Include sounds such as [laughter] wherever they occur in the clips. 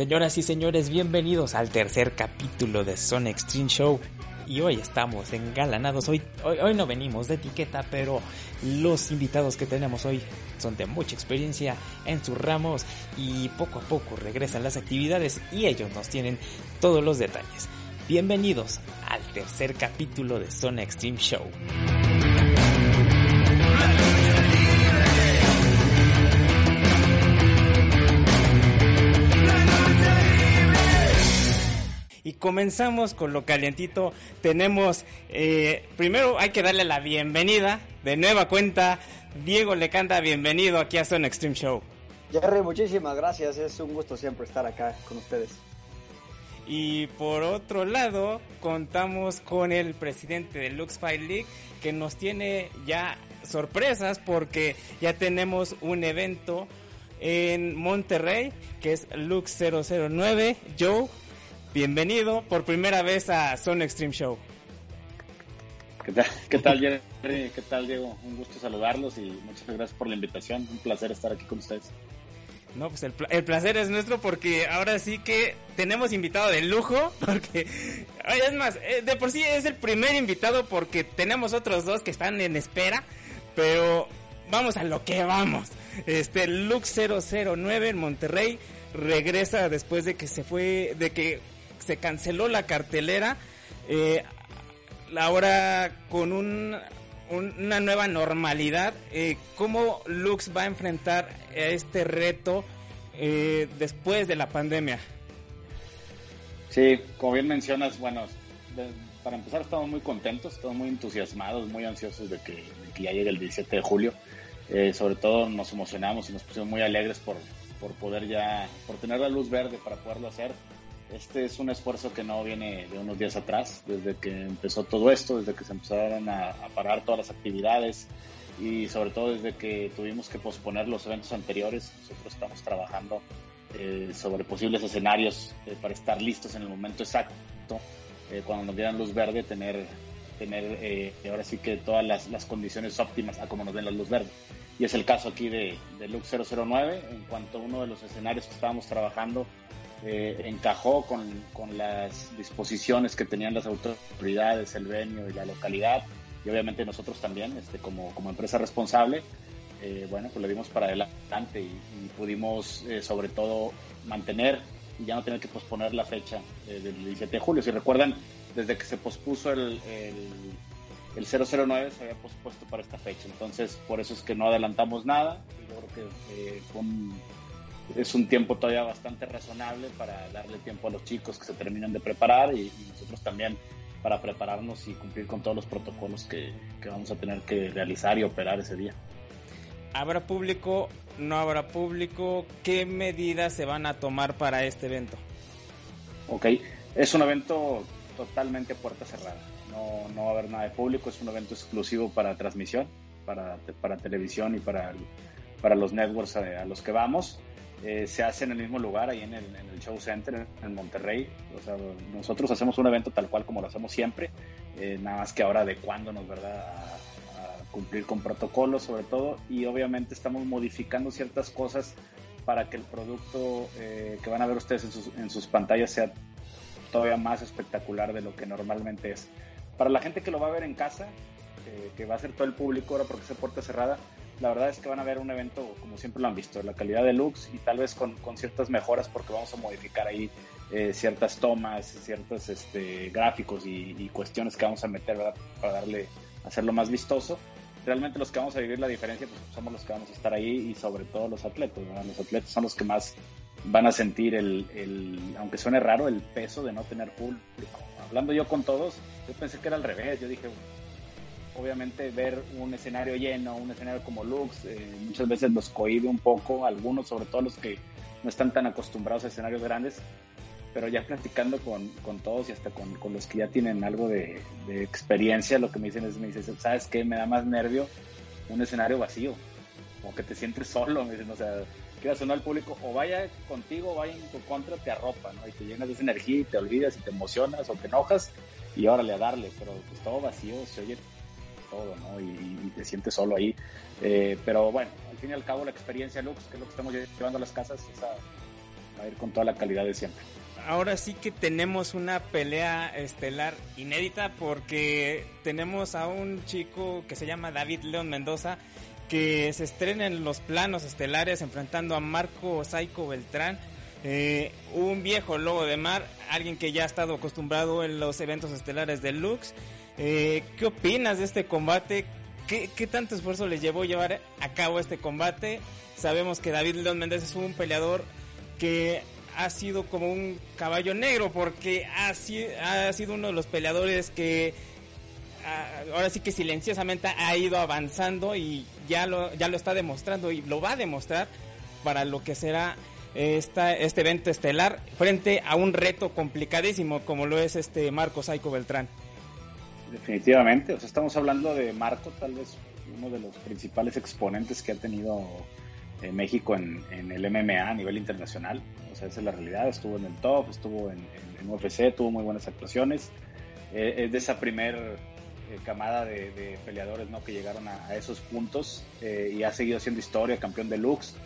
Señoras y señores, bienvenidos al tercer capítulo de Zone Extreme Show. Y hoy estamos engalanados. Hoy, hoy, hoy, no venimos de etiqueta, pero los invitados que tenemos hoy son de mucha experiencia en sus ramos y poco a poco regresan las actividades y ellos nos tienen todos los detalles. Bienvenidos al tercer capítulo de Zone Extreme Show. Y comenzamos con lo calientito. Tenemos, eh, primero hay que darle la bienvenida de nueva cuenta. Diego le canta bienvenido aquí a Zone Extreme Show. Jerry, muchísimas gracias. Es un gusto siempre estar acá con ustedes. Y por otro lado, contamos con el presidente de Lux Fight League que nos tiene ya sorpresas porque ya tenemos un evento en Monterrey que es Lux 009. Joe, bienvenido por primera vez a Zone Extreme Show. ¿Qué tal, ¿Qué tal, Jerry? ¿Qué tal, Diego? Un gusto saludarlos y muchas gracias por la invitación. Un placer estar aquí con ustedes. No, pues el, el, placer es nuestro porque ahora sí que tenemos invitado de lujo, [laughs] porque es más, eh, de por sí es el primer invitado porque tenemos otros dos que están en espera, pero vamos a lo que vamos. Este Lux 009 en Monterrey regresa después de que se fue, de que se canceló la cartelera, eh, ahora con un una nueva normalidad. Eh, ¿Cómo Lux va a enfrentar este reto eh, después de la pandemia? Sí, como bien mencionas, bueno, para empezar estamos muy contentos, estamos muy entusiasmados, muy ansiosos de que, de que ya llegue el 17 de julio. Eh, sobre todo nos emocionamos y nos pusimos muy alegres por, por poder ya, por tener la luz verde para poderlo hacer. Este es un esfuerzo que no viene de unos días atrás, desde que empezó todo esto, desde que se empezaron a, a, parar todas las actividades y sobre todo desde que tuvimos que posponer los eventos anteriores. Nosotros estamos trabajando eh, sobre posibles escenarios eh, para estar listos en el momento exacto, eh, cuando nos dieran luz verde, tener, tener ahora sí que todas las, las, condiciones óptimas a como nos den la luz verde. Y es el caso aquí de, de Lux 009, en cuanto a uno de los escenarios que estábamos trabajando eh, encajó con, con, las disposiciones que tenían las autoridades, el venio y la localidad, y obviamente nosotros también, este, como, como empresa responsable, eh, bueno, pues le dimos para adelante y, pudimos eh, sobre todo mantener y ya no tener que posponer la fecha del 17 de julio. Si recuerdan, desde que se pospuso el, el, el 009 se había pospuesto para esta fecha, entonces por eso es que no adelantamos nada, yo creo que fue es un tiempo todavía bastante razonable para darle tiempo a los chicos que se terminen de preparar y, y nosotros también para prepararnos y cumplir con todos los protocolos que, que, vamos a tener que realizar y operar ese día. ¿Habrá público? ¿No habrá público? ¿Qué medidas se van a tomar para este evento? Ok, es un evento totalmente puerta cerrada. No, no va a haber nada de público, es un evento exclusivo para transmisión, para, para televisión y para, para los networks a, a los que vamos. Eh, se hace en el mismo lugar, ahí en el, en el, Show Center en Monterrey. O sea, nosotros hacemos un evento tal cual como lo hacemos siempre, eh, nada más que ahora adecuándonos, ¿verdad? A, a, cumplir con protocolos sobre todo y obviamente estamos modificando ciertas cosas para que el producto eh, que van a ver ustedes en sus, en sus pantallas sea todavía más espectacular de lo que normalmente es. Para la gente que lo va a ver en casa, eh, que va a ser todo el público ahora porque es puerta cerrada, la verdad es que van a ver un evento como siempre lo han visto, la calidad de looks y tal vez con, con ciertas mejoras porque vamos a modificar ahí eh, ciertas tomas, ciertos este, gráficos y, y, cuestiones que vamos a meter ¿verdad? para darle, hacerlo más vistoso. Realmente los que vamos a vivir la diferencia pues, somos los que vamos a estar ahí y sobre todo los atletas. ¿verdad? Los atletas son los que más van a sentir el, el, aunque suene raro, el peso de no tener público. Hablando yo con todos, yo pensé que era al revés. Yo dije, obviamente ver un escenario lleno, un escenario como Lux, eh, muchas veces los cohibe un poco, algunos, sobre todo los que no están tan acostumbrados a escenarios grandes, pero ya platicando con, con todos y hasta con, con, los que ya tienen algo de, experiencia, lo que me dicen es, me dicen, ¿sabes qué? Me da más nervio un escenario vacío, como que te sientes solo, me dicen, o sea, quieras sonar al público, o vaya contigo o vaya en tu contra, te arropa, ¿no? Y te llenas de esa energía y te olvidas y te emocionas o te enojas y órale a darle, pero pues todo vacío se oye todo, ¿no? Y, y te sientes solo ahí. Eh, pero bueno, al fin y al cabo la experiencia Lux, que es lo que estamos llevando a las casas, esa, va a ir con toda la calidad de siempre. Ahora sí que tenemos una pelea estelar inédita porque tenemos a un chico que se llama David León Mendoza que se estrena en los planos estelares enfrentando a Marco Saico Beltrán. Eh, un viejo lobo de mar, alguien que ya ha estado acostumbrado en los eventos estelares de Lux. Eh, ¿Qué opinas de este combate? ¿Qué, ¿Qué, tanto esfuerzo les llevó llevar a cabo este combate? Sabemos que David León Méndez es un peleador que ha sido como un caballo negro porque ha, sido uno de los peleadores que ahora sí que silenciosamente ha ido avanzando y ya lo, ya lo está demostrando y lo va a demostrar para lo que será esta, este evento estelar frente a un reto complicadísimo como lo es este Marco Saico Beltrán. Definitivamente, o sea, estamos hablando de Marco, tal vez uno de los principales exponentes que ha tenido eh, México en, el MMA a nivel internacional. O sea, esa es la realidad. Estuvo en el top, estuvo en, UFC, tuvo muy buenas actuaciones. Eh, es de esa primer eh, camada de, peleadores ¿no? que llegaron a, esos puntos y ha seguido siendo historia, campeón de Lux.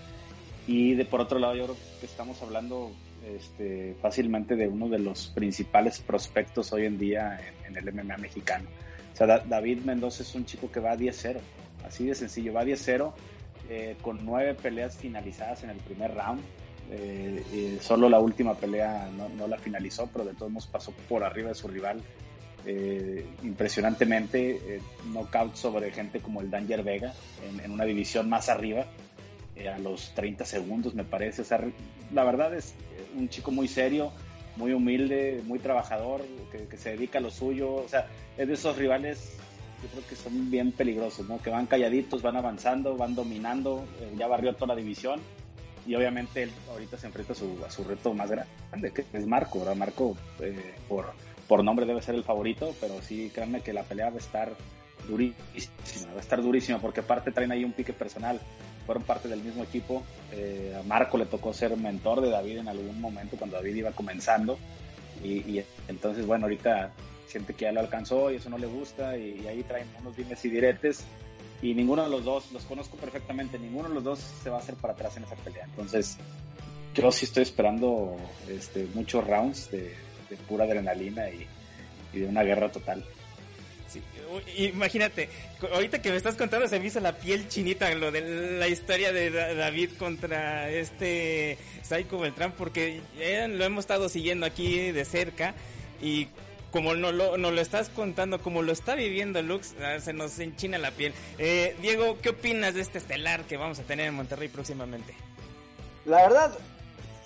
Y de por otro lado, yo creo que estamos hablando este, fácilmente de uno de los principales prospectos hoy en día en, el MMA mexicano. O sea, David Mendoza es un chico que va a 10-0, así de sencillo, va a 10-0 eh, con nueve peleas finalizadas en el primer round. Eh, solo la última pelea no, la finalizó, pero de todos modos pasó por arriba de su rival eh, impresionantemente. knockout sobre gente como el Danger Vega en, una división más arriba, a los 30 segundos me parece. la verdad es un chico muy serio, muy humilde, muy trabajador, que, se dedica a lo suyo. O sea, es de esos rivales yo creo que son bien peligrosos, ¿no? Que van calladitos, van avanzando, van dominando, eh, ya barrió toda la división y obviamente él ahorita se enfrenta a su, a su reto más grande, que es Marco, ¿verdad? Marco eh, por, por nombre debe ser el favorito, pero sí, créanme que la pelea va a estar durísima, va a estar durísima, porque aparte traen ahí un pique personal, fueron parte del mismo equipo, eh, a Marco le tocó ser mentor de David en algún momento cuando David iba comenzando, y, y entonces, bueno, ahorita siente que ya lo alcanzó y eso no le gusta y, ahí traen unos dimes y diretes y ninguno de los dos, los conozco perfectamente, ninguno de los dos se va a hacer para atrás en esa pelea. Entonces, yo sí estoy esperando este, muchos rounds de, pura adrenalina y, de una guerra total. Imagínate, ahorita que me estás contando se me hizo la piel chinita lo de la historia de David contra este Psycho Beltrán, porque lo hemos estado siguiendo aquí de cerca y como no lo, lo estás contando, como lo está viviendo Lux, ah, se nos enchina la piel. Eh, Diego, ¿qué opinas de este estelar que vamos a tener en Monterrey próximamente? La verdad,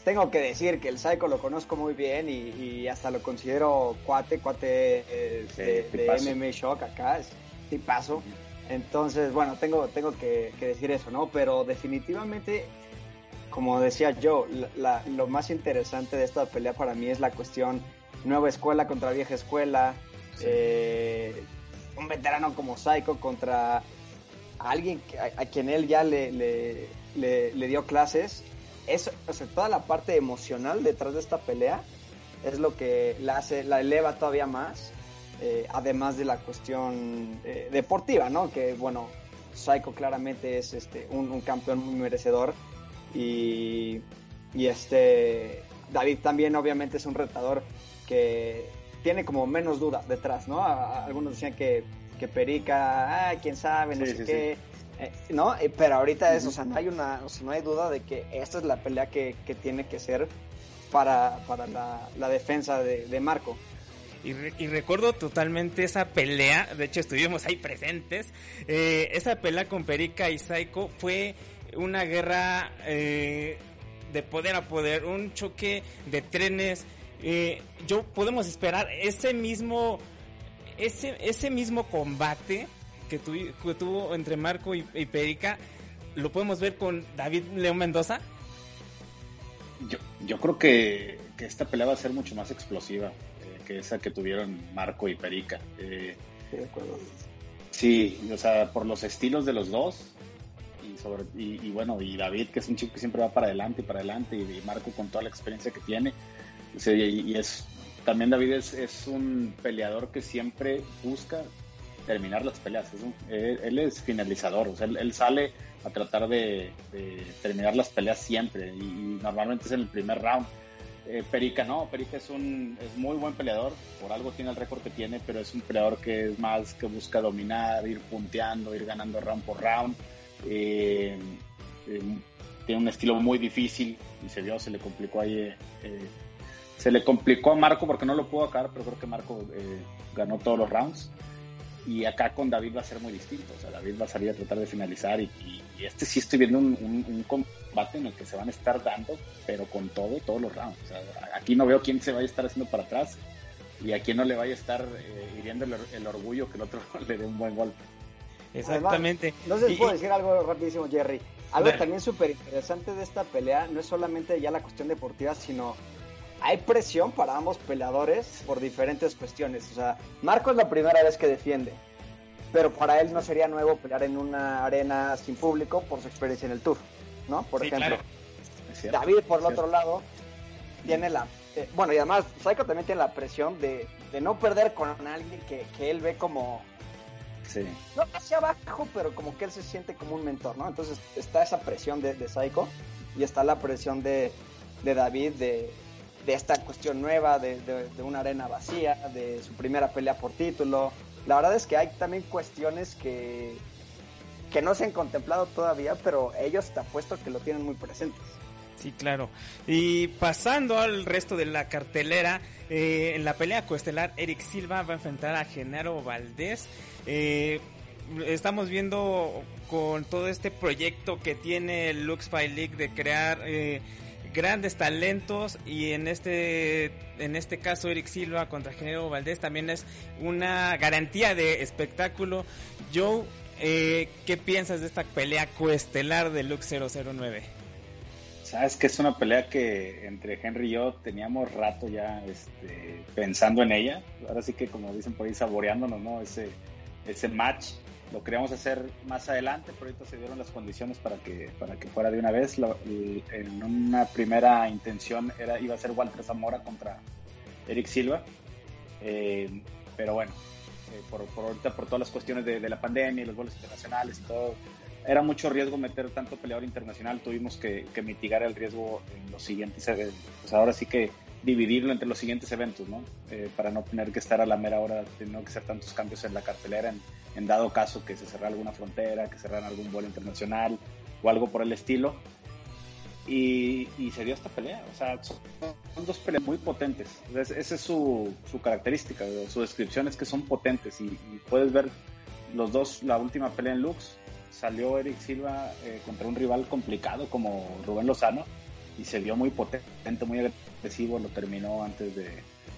tengo que decir que el Psycho lo conozco muy bien y, hasta lo considero cuate, cuate eh, de, MMA Shock acá, es tipazo. Entonces, bueno, tengo, tengo que, decir eso, ¿no? Pero definitivamente, como decía yo, lo más interesante de esta pelea para mí es la cuestión nueva escuela contra vieja escuela, eh, un veterano como Psycho contra alguien a, quien él ya le, le, dio clases. Eso, toda la parte emocional detrás de esta pelea es lo que la hace, la eleva todavía más, eh, además de la cuestión eh, deportiva, ¿no? Que bueno, Psycho claramente es este, un, un campeón muy merecedor y, y este David también obviamente es un retador que tiene como menos duda detrás, ¿no? algunos decían que, que Perica, ah, quién sabe, no sé qué. Eh, ¿No? Eh, pero ahorita es, o sea, no hay una, o sea, no hay duda de que esta es la pelea que, que tiene que ser para, para la, la defensa de, de Marco. Y, y, recuerdo totalmente esa pelea, de hecho estuvimos ahí presentes, eh, esa pelea con Perica y Saiko fue una guerra de poder a poder, un choque de trenes, eh, yo podemos esperar ese mismo ese, ese mismo combate que, tuvo entre Marco y, Perica, lo podemos ver con David León Mendoza. Yo, yo creo que, esta pelea va a ser mucho más explosiva eh, que esa que tuvieron Marco y Perica. Eh, sí, o sea, por los estilos de los dos. Y, sobre, y, bueno, y David, que es un chico que siempre va para adelante y para adelante, y Marco con toda la experiencia que tiene y es también David es, un peleador que siempre busca terminar las peleas. él, es finalizador, o sea, él, sale a tratar de, terminar las peleas siempre y, normalmente es en el primer round. Eh, Perica no, Perica es un es muy buen peleador, por algo tiene el récord que tiene, pero es un peleador que es más que busca dominar, ir punteando, ir ganando round por round. Eh, eh, tiene un estilo muy difícil y se vio, se le complicó ahí. se le complicó a Marco porque no lo pudo acabar, pero creo que Marco ganó todos los rounds. Y acá con David va a ser muy distinto. O sea, David va a salir a tratar de finalizar. Y, este sí estoy viendo un, combate en el que se van a estar dando, pero con todo, todos los rounds. O sea, aquí no veo quién se vaya a estar haciendo para atrás y a quién no le vaya a estar eh, hiriendo el, orgullo que el otro [laughs] le dé un buen golpe. Exactamente. no sé si puedo decir algo rapidísimo, Jerry. Algo también súper interesante de esta pelea no es solamente ya la cuestión deportiva, sino hay presión para ambos peleadores por diferentes cuestiones. O sea, Marco es la primera vez que defiende, pero para él no sería nuevo pelear en una arena sin público por su experiencia en el Tour, ¿no? Por ejemplo. David, por el otro lado, tiene la... Eh, bueno, y además, Psycho también tiene la presión de, no perder con alguien que, él ve como... Sí. No hacia abajo, pero como que él se siente como un mentor, ¿no? Entonces está esa presión de, de Psycho y está la presión de, de David de de esta cuestión nueva, de, una arena vacía, de su primera pelea por título. La verdad es que hay también cuestiones que, que no se han contemplado todavía, pero ellos te apuesto que lo tienen muy presentes. Sí, claro. Y pasando al resto de la cartelera, eh, en la pelea coestelar, Eric Silva va a enfrentar a Genaro Valdés. Eh, estamos viendo con todo este proyecto que tiene Lux Fight League de crear eh, grandes talentos y en este en este caso Eric Silva contra Genero Valdés también es una garantía de espectáculo. Joe, eh, ¿qué piensas de esta pelea coestelar de Lux 009? Sabes que es una pelea que entre Henry y yo teníamos rato ya este, pensando en ella. Ahora sí que como dicen por ahí saboreándonos, ¿no? Ese, ese match lo queríamos hacer más adelante, pero ahorita se dieron las condiciones para que, para que fuera de una vez. en una primera intención era, iba a ser Walter Zamora contra Eric Silva, eh, pero bueno, eh, por, ahorita por todas las cuestiones de, la pandemia y los vuelos internacionales era mucho riesgo meter tanto peleador internacional, tuvimos que, mitigar el riesgo en los siguientes, pues ahora sí que dividirlo entre los siguientes eventos, ¿no? Eh, para no tener que estar a la mera hora, no que hacer tantos cambios en la cartelera, dado caso que se cerrara alguna frontera, que cerraran algún vuelo internacional o algo por el estilo. Y, se dio esta pelea, o sea, son, dos peleas muy potentes. esa es su, su, característica, su descripción es que son potentes y, puedes ver los dos, la última pelea en Lux, salió Eric Silva eh, contra un rival complicado como Rubén Lozano y se vio muy potente, muy agresivo, lo terminó antes de,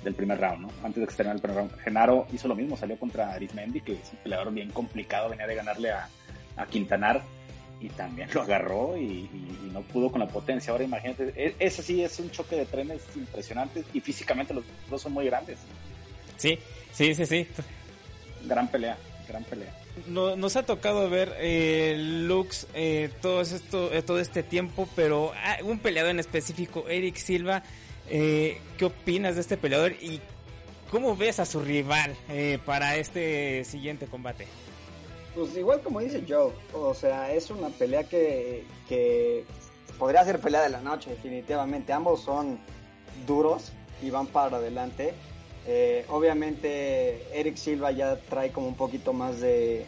del primer round, ¿no? Antes de que el primer round. Genaro hizo lo mismo, salió contra Arismendi, que es un peleador bien complicado, venía de ganarle a, a Quintanar y también lo agarró y, no pudo con la potencia. Ahora imagínate, e, ese sí es un choque de trenes impresionante y físicamente los dos son muy grandes. Sí, sí, sí, sí. Gran pelea, gran pelea nos ha tocado ver eh, Lux eh, todo, esto, eh, todo este tiempo, pero ah, un peleador en específico, Eric Silva, eh, ¿qué opinas de este peleador y cómo ves a su rival para este siguiente combate? Pues igual como dice Joe, o sea, es una pelea que, que podría ser pelea de la noche, definitivamente. Ambos son duros y van para adelante. Eh, obviamente Eric Silva ya trae como un poquito más de,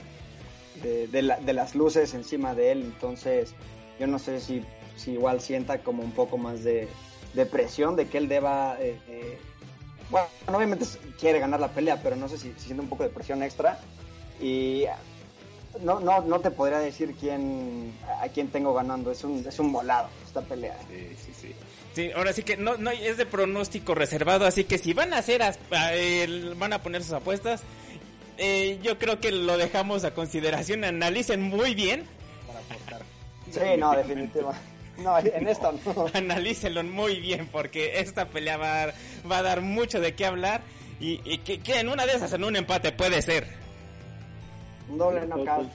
de, las luces encima de él, entonces yo no sé si, si igual sienta como un poco más de, presión de que él deba... Eh, eh, bueno, obviamente quiere ganar la pelea, pero no sé si, siente un poco de presión extra. Y no, no, no te podría decir quién, a quién tengo ganando, es un, es un volado esta pelea. Sí, sí, sí. Sí, ahora sí que no, no es de pronóstico reservado, así que si van a hacer, van a poner sus apuestas, eh, yo creo que lo dejamos a consideración, analicen muy bien. Sí, no, definitivamente. [laughs] No, en [laughs] esto no. Analícenlo muy bien porque esta pelea va a, dar mucho de qué hablar y, que, en una de esas, en un empate puede ser. Un doble knockout.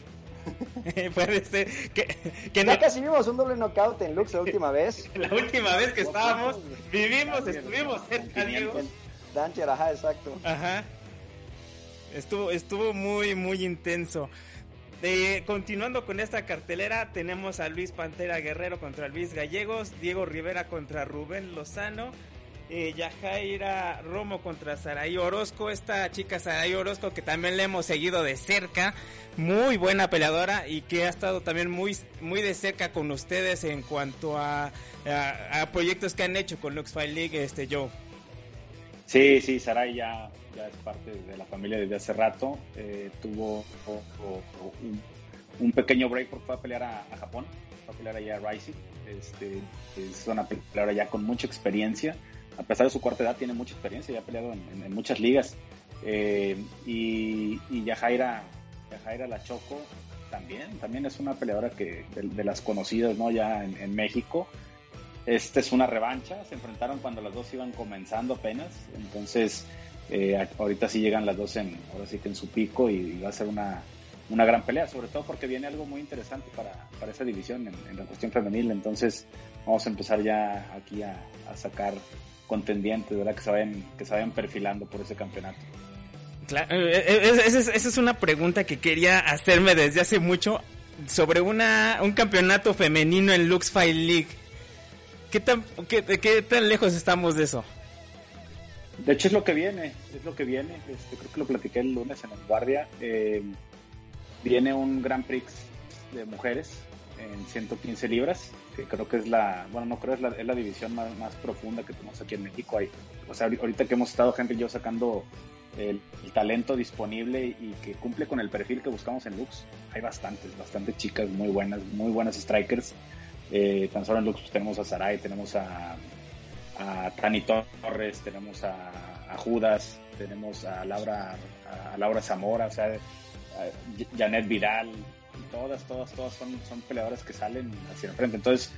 [laughs] Puede ser que, que no... casi vimos un doble knockout en Lux la última vez. [laughs] la última vez que estábamos, vivimos, estuvimos cerca, Diego. Dancher, ajá, exacto. Ajá. Estuvo, estuvo muy, muy intenso. Continuando con esta cartelera, tenemos a Luis Pantera Guerrero contra Luis Gallegos, Diego Rivera contra Rubén Lozano, eh, Yajaira Romo contra Saraí Orozco, esta chica Saraí Orozco que también le hemos seguido de cerca, muy buena peleadora y que ha estado también muy, muy de cerca con ustedes en cuanto a, proyectos que han hecho con Lux Fight League, este Joe. Sí, sí, Sarai ya, es parte de la familia desde hace rato. Eh, tuvo un, pequeño break porque fue a pelear a, Japón, fue a pelear allá a Rising. Este, es una peleadora ya con mucha experiencia. A pesar de su corta edad, tiene mucha experiencia, ya ha peleado en, muchas ligas. Eh, y, y Yajaira, Yajaira La Choco también, también es una peleadora que de, las conocidas ¿no? ya en México. Esta es una revancha, se enfrentaron cuando las dos iban comenzando apenas, entonces eh, ahorita sí llegan las dos en, ahora sí que en su pico y, va a ser una, una, gran pelea, sobre todo porque viene algo muy interesante para, para esa división en, la cuestión femenil, entonces vamos a empezar ya aquí a, sacar contendientes, ¿verdad? Que se, vayan, que se perfilando por ese campeonato. Eh, eh, esa es, una pregunta que quería hacerme desde hace mucho sobre una, un campeonato femenino en Lux Fight League. ¿Qué tan, qué tan lejos estamos de eso? De hecho es lo que viene, es lo que viene. Este, creo que lo platiqué el lunes en el Guardia. Eh, viene un Grand Prix de mujeres en 115 libras, que creo que es la, bueno, no creo, es la, es la división más, profunda que tenemos aquí en México. Hay, o sea, ahorita que hemos estado, Henry y yo, sacando el, talento disponible y que cumple con el perfil que buscamos en Lux, hay bastantes, bastantes chicas muy buenas, muy buenas strikers. Eh, tan solo en Lux pues, tenemos a Sarai, tenemos a, a Tani Torres, tenemos a, Judas, tenemos a Laura, a Laura Zamora, o sea, Janet Vidal, todas, todas, todas son, son peleadoras que salen hacia el frente. Entonces,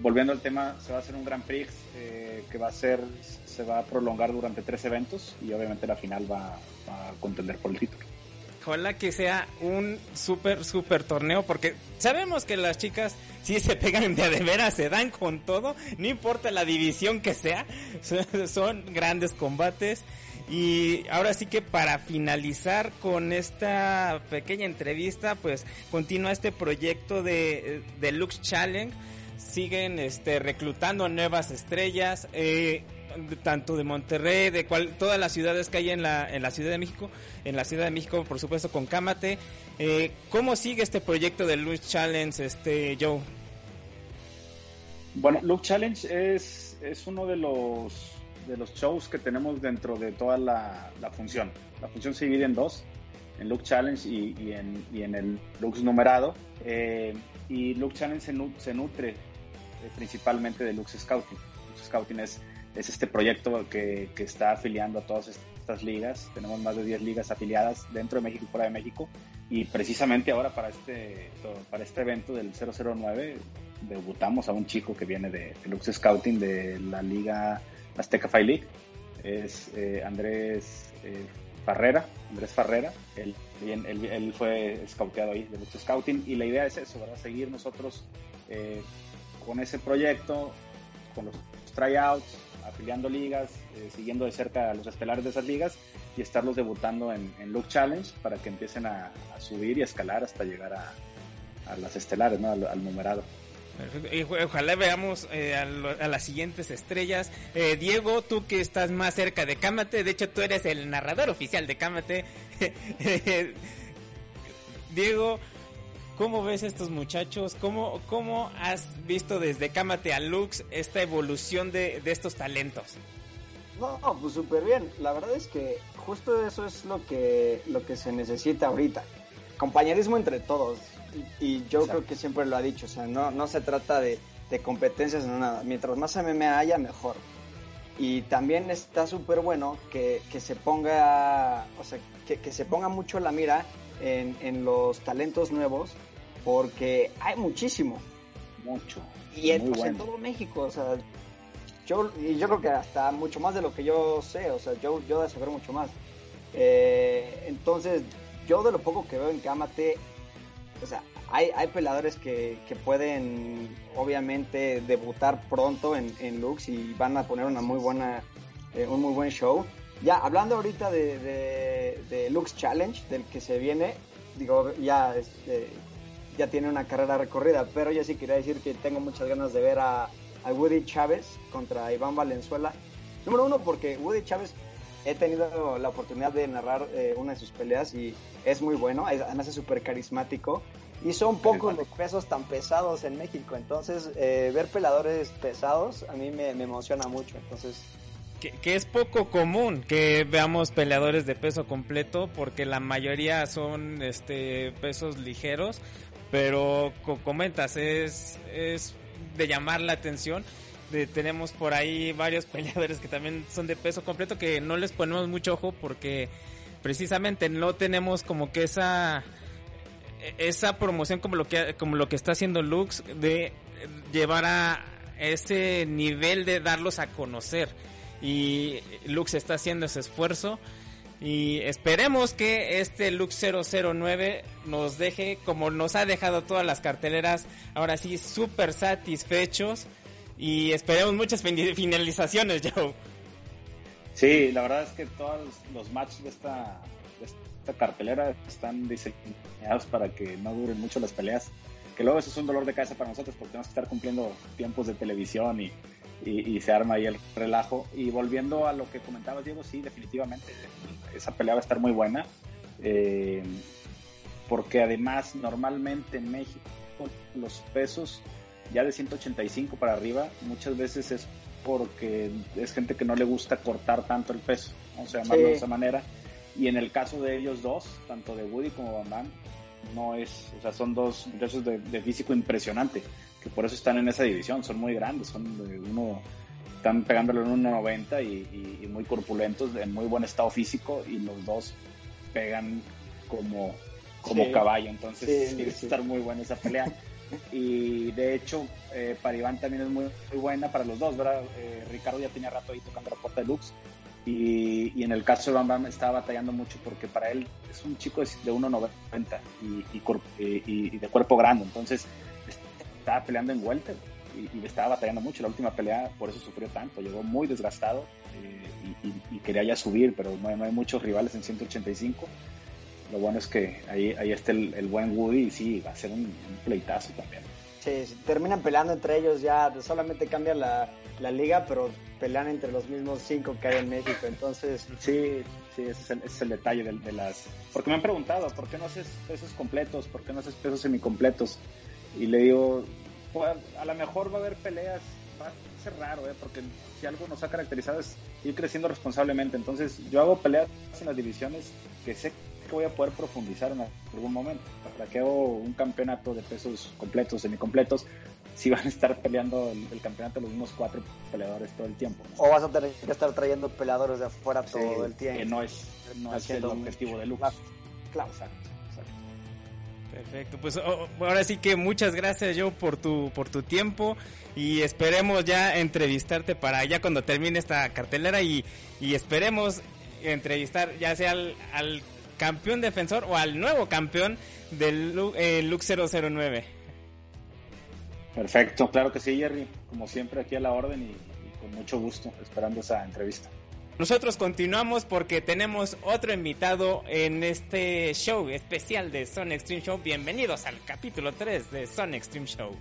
volviendo al tema, se va a hacer un Grand Prix eh, que va a ser, se va a prolongar durante tres eventos y obviamente la final va a contender por el título. Ojalá que sea un súper, súper torneo, porque sabemos que las chicas, si se pegan de, de veras, se dan con todo, no importa la división que sea, [laughs] son grandes combates. Y ahora sí que para finalizar con esta pequeña entrevista, pues continúa este proyecto de, de Lux Challenge. Siguen este, reclutando nuevas estrellas. Eh, tanto de Monterrey, de cual, todas las ciudades que hay en la, en la Ciudad de México, en la Ciudad de México, por supuesto, con Cámate. Eh, ¿Cómo sigue este proyecto de Look Challenge, este Joe? Bueno, Look Challenge es, es uno de los, de los shows que tenemos dentro de toda la, función. La función se divide en dos, en Look Challenge y, en, y en el Lux numerado. Eh, y Look Challenge se, se nutre eh, principalmente de Lux Scouting. Lux Scouting es es este proyecto que, que, está afiliando a todas estas ligas. Tenemos más de 10 ligas afiliadas dentro de México y fuera de México. Y precisamente ahora para este, para este evento del 009 debutamos a un chico que viene de, Lux Scouting de la liga Azteca Fight League. Es eh, Andrés eh, Farrera. Andrés Farrera. Él, él, él, fue scouteado ahí de Lux Scouting. Y la idea es eso, ¿verdad? Seguir nosotros eh, con ese proyecto, con los tryouts, afiliando ligas, eh, siguiendo de cerca a los estelares de esas ligas y estarlos debutando en, en Look Challenge para que empiecen a, subir y a escalar hasta llegar a, las estelares, ¿no? al, numerado. Y ojalá veamos eh, a, las siguientes estrellas. Eh, Diego, tú que estás más cerca de Cámate, de hecho tú eres el narrador oficial de Cámate. [laughs] Diego, ¿Cómo ves estos muchachos? ¿Cómo, cómo has visto desde Cámate a Lux esta evolución de, estos talentos? No, pues súper bien. La verdad es que justo eso es lo que, lo que se necesita ahorita. Compañerismo entre todos. Y, yo creo que siempre lo ha dicho. O sea, no, no se trata de, competencias, no nada. Mientras más MMA haya, mejor. Y también está súper bueno que, se ponga, o sea, que, que se ponga mucho la mira en, los talentos nuevos porque hay muchísimo. Mucho. Y en, todo México, o sea, yo, y yo creo que hasta mucho más de lo que yo sé, o sea, yo, yo de saber mucho más. Eh, entonces, yo de lo poco que veo en Kamate, o sea, hay, hay peleadores que, que pueden obviamente debutar pronto en, en Lux y van a poner una muy buena, eh, un muy buen show. Ya, hablando ahorita de, de, Lux Challenge, del que se viene, digo, ya, este, ya tiene una carrera recorrida, pero yo sí quería decir que tengo muchas ganas de ver a, a Woody Chávez contra Iván Valenzuela. Número uno, porque Woody Chávez he tenido la oportunidad de narrar eh, una de sus peleas y es muy bueno, además es súper carismático. Y son pocos los pesos tan pesados en México, entonces eh, ver peladores pesados a mí me, emociona mucho, entonces... Que, es poco común que veamos peleadores de peso completo porque la mayoría son este pesos ligeros, pero como comentas, es, es de llamar la atención. Tenemos por ahí varios [laughs] peleadores que también son de peso completo que no les ponemos mucho ojo porque precisamente no tenemos como que esa esa promoción como lo que como lo que está haciendo Lux de llevar a ese nivel de darlos a conocer y Lux está haciendo ese esfuerzo y esperemos que este Lux 009 nos deje como nos ha dejado todas las carteleras ahora sí súper satisfechos y esperemos muchas finalizaciones, [laughs] Joe. Sí, la verdad es que todos los matches de esta, esta cartelera están diseñados para que no duren mucho las peleas. Que luego eso es un dolor de cabeza para nosotros porque tenemos que estar cumpliendo tiempos de televisión y, y, se arma ahí el relajo. Y volviendo a lo que comentabas, Diego, sí, definitivamente esa pelea va a estar muy buena. Eh, porque además, normalmente en México, los pesos ya de 185 para arriba, muchas veces es porque es gente que no le gusta cortar tanto el peso, vamos a llamarlo de esa manera. Y en el caso de ellos dos, tanto de Woody como Bam no es, o sea, son dos muchachos de, físico impresionante, que por eso están en esa división, son muy grandes, son de uno, están pegándolo en 1.90 y, y, muy corpulentos, en muy buen estado físico, y los dos pegan como, como caballo, entonces tiene que estar muy buena esa pelea. [laughs] Y de hecho, eh, para Iván también es muy, buena para los dos, ¿verdad? Eh, Ricardo ya tenía rato ahí tocando la puerta de Lux. Y, y, en el caso de Bam Bam estaba batallando mucho porque para él es un chico de 1,90 y, y, de cuerpo grande. Entonces estaba peleando en welter y, le estaba batallando mucho. La última pelea por eso sufrió tanto. Llegó muy desgastado eh, y, quería ya subir, pero no, no hay muchos rivales en 185 lo bueno es que ahí, ahí está el, buen Woody y sí, va a ser un, pleitazo también. Sí, terminan peleando entre ellos ya, solamente cambia la, liga, pero pelean entre los mismos cinco que hay en México, entonces... Sí, sí, ese es el, detalle de, las... Porque me han preguntado, ¿por qué no haces pesos completos? ¿Por qué no haces pesos semicompletos? Y le digo, pues, a lo mejor va a haber peleas, va a ser raro, ¿eh? porque si algo nos ha caracterizado es ir creciendo responsablemente. Entonces, yo hago peleas en las divisiones que sé voy a poder profundizar en algún momento. Para que hago un campeonato de pesos completos, semicompletos, si van a estar peleando el, campeonato los mismos cuatro peleadores todo el tiempo. O vas a tener que estar trayendo peleadores de afuera todo el tiempo. Que no es, no es el objetivo de Lux. Claro. Exacto. Perfecto, pues oh, oh, ahora sí que muchas gracias yo por tu por tu tiempo y esperemos ya entrevistarte para ya cuando termine esta cartelera y, y esperemos entrevistar ya sea al, al campeón defensor o al nuevo campeón del eh, Lux 009. Perfecto, claro que sí, Jerry. Como siempre, aquí a la orden y, con mucho gusto, esperando esa entrevista. Nosotros continuamos porque tenemos otro invitado en este show especial de Son Extreme Show. Bienvenidos al capítulo 3 de Son Extreme Show.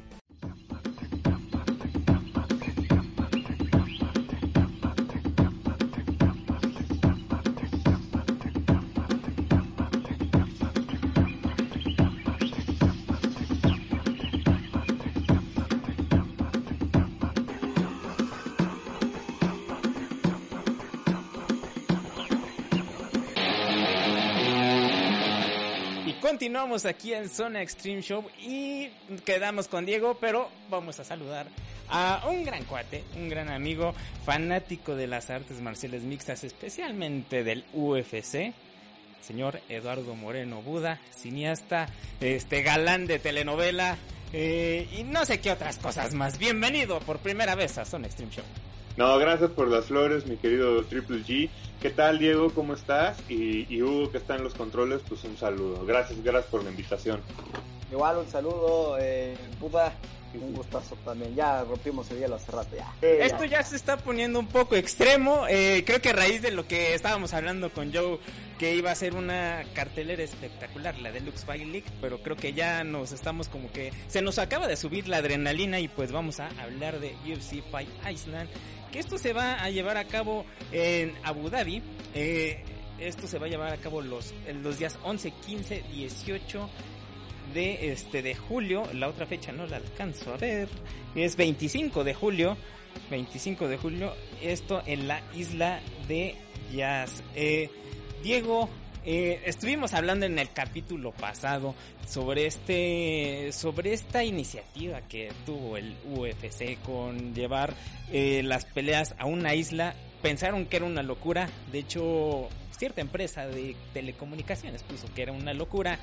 Continuamos aquí en Zona Extreme Show y quedamos con Diego, pero vamos a saludar a un gran cuate, un gran amigo, fanático de las artes marciales mixtas, especialmente del UFC, señor Eduardo Moreno Buda, cineasta, este galán de telenovela eh, y no sé qué otras cosas más. Bienvenido por primera vez a Zona Extreme Show. No, gracias por las flores, mi querido Triple G. ¿Qué tal, Diego? ¿Cómo estás? Y, Hugo, que está en los controles, pues un saludo. Gracias, gracias por la invitación. Igual un saludo, eh, Un gustazo también. Ya rompimos el hielo hace rato. Ya. Esto ya se está poniendo un poco extremo. Eh, creo que a raíz de lo que estábamos hablando con Joe, que iba a ser una cartelera espectacular, la Deluxe Fight League, pero creo que ya nos estamos como que se nos acaba de subir la adrenalina y pues vamos a hablar de UFC Fight Iceland. Que esto se va a llevar a cabo en Abu Dhabi. Eh, esto se va a llevar a cabo los, los días 11, 15, 18 de este de julio, la otra fecha no la alcanzo a ver, es 25 de julio, 25 de julio, esto en la isla de Jazz. Eh, Diego, eh, estuvimos hablando en el capítulo pasado sobre este, sobre esta iniciativa que tuvo el UFC con llevar eh, las peleas a una isla. Pensaron que era una locura, de hecho cierta empresa de telecomunicaciones puso que era una locura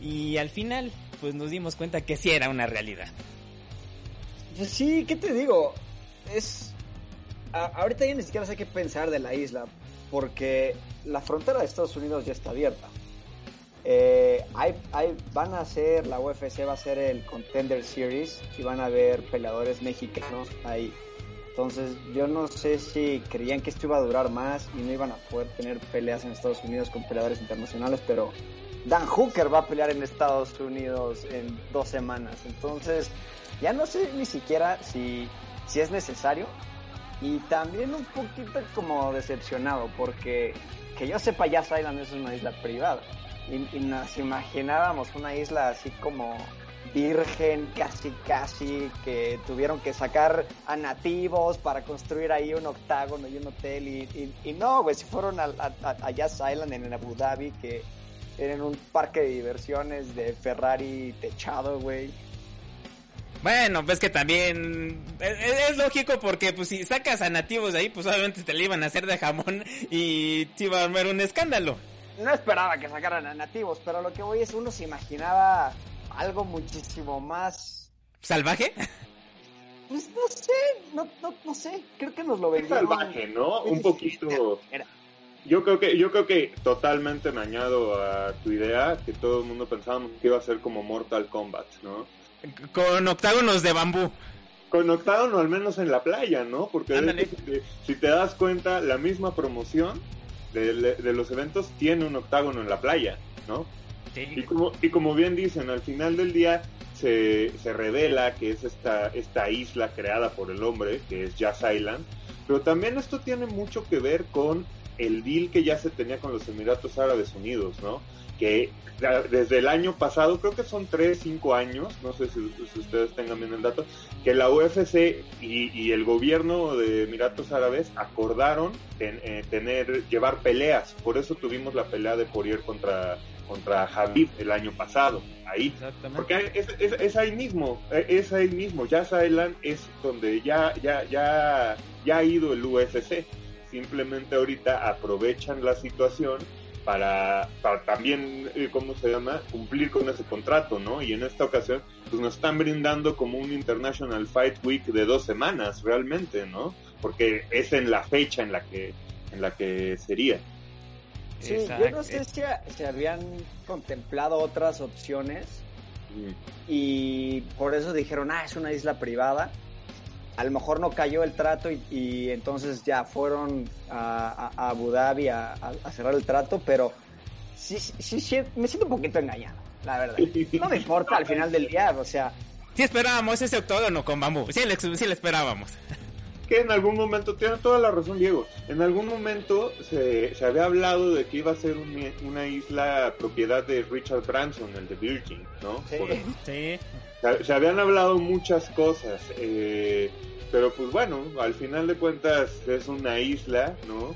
y al final pues nos dimos cuenta que sí era una realidad. Pues sí, ¿qué te digo? Es ahorita ya ni siquiera sé qué pensar de la isla porque la frontera de Estados Unidos ya está abierta. Eh, hay, hay, van a ser, la UFC va a ser el Contender Series y van a haber peleadores mexicanos ahí. Entonces yo no sé si creían que esto iba a durar más y no iban a poder tener peleas en Estados Unidos con peleadores internacionales, pero Dan Hooker va a pelear en Estados Unidos en dos semanas. Entonces ya no sé ni siquiera si, si es necesario. Y también un poquito como decepcionado porque que yo sepa ya Island es una isla privada. Y, nos imaginábamos una isla así como virgen, casi casi, que tuvieron que sacar a nativos para construir ahí un octágono y un hotel. Y, y, no, güey, si fueron a, a, Jazz Island en Abu Dhabi, que en un parque de diversiones de Ferrari techado, güey. Bueno, pues que también es, lógico porque pues si sacas a nativos de ahí, pues obviamente te le iban a hacer de jamón y te iba a armar un escándalo. No esperaba que sacaran a nativos, pero lo que voy es uno se imaginaba algo muchísimo más... ¿Salvaje? Pues no sé, no, no, no sé, creo que nos lo vendieron. Salvaje, ¿no? Un poquito... Yo creo que yo creo que totalmente me añado a tu idea que todo el mundo pensábamos que iba a ser como Mortal Kombat, ¿no? Con octágonos de bambú. Con octágono al menos en la playa, ¿no? Porque si te, das cuenta, la misma promoción de, de, los eventos tiene un octágono en la playa, ¿no? Y, como, y como bien dicen, al final del día se, se revela que es esta, esta isla creada por el hombre, que es Jazz Island, pero también esto tiene mucho que ver con el deal que ya se tenía con los Emiratos Árabes Unidos, ¿no? Que desde el año pasado, creo que son 3, 5 años, no sé si, ustedes tengan bien el dato, que la UFC y, y el gobierno de Emiratos Árabes acordaron eh, tener, llevar peleas, por eso tuvimos la pelea de Poirier contra contra Habib el año pasado, ahí. Porque es, es, ahí mismo, es ahí mismo, Jazz Island es donde ya, ya, ya, ya ha ido el UFC. Simplemente ahorita aprovechan la situación para, para también, eh, ¿cómo se llama?, cumplir con ese contrato, ¿no? Y en esta ocasión, pues nos están brindando como un International Fight Week de dos semanas, realmente, ¿no? Porque es en la fecha en la que, en la que sería. Sí, yo no sé si se habían contemplado otras opciones y por eso dijeron, ah, es una isla privada. A lo mejor no cayó el trato y, entonces ya fueron a, Abu Dhabi a, cerrar el trato, pero sí, sí, sí, me siento un poquito engañado, la verdad. No me importa al final del día, o sea... Sí esperábamos ese octógono con bambú, sí le, sí le esperábamos que en algún momento, tiene toda la razón Diego, en algún momento se, se había hablado de que iba a ser una isla propiedad de Richard Branson, el de Virgin, ¿no? Sí. Se, habían hablado muchas cosas, eh, pero pues bueno, al final de cuentas es una isla, ¿no?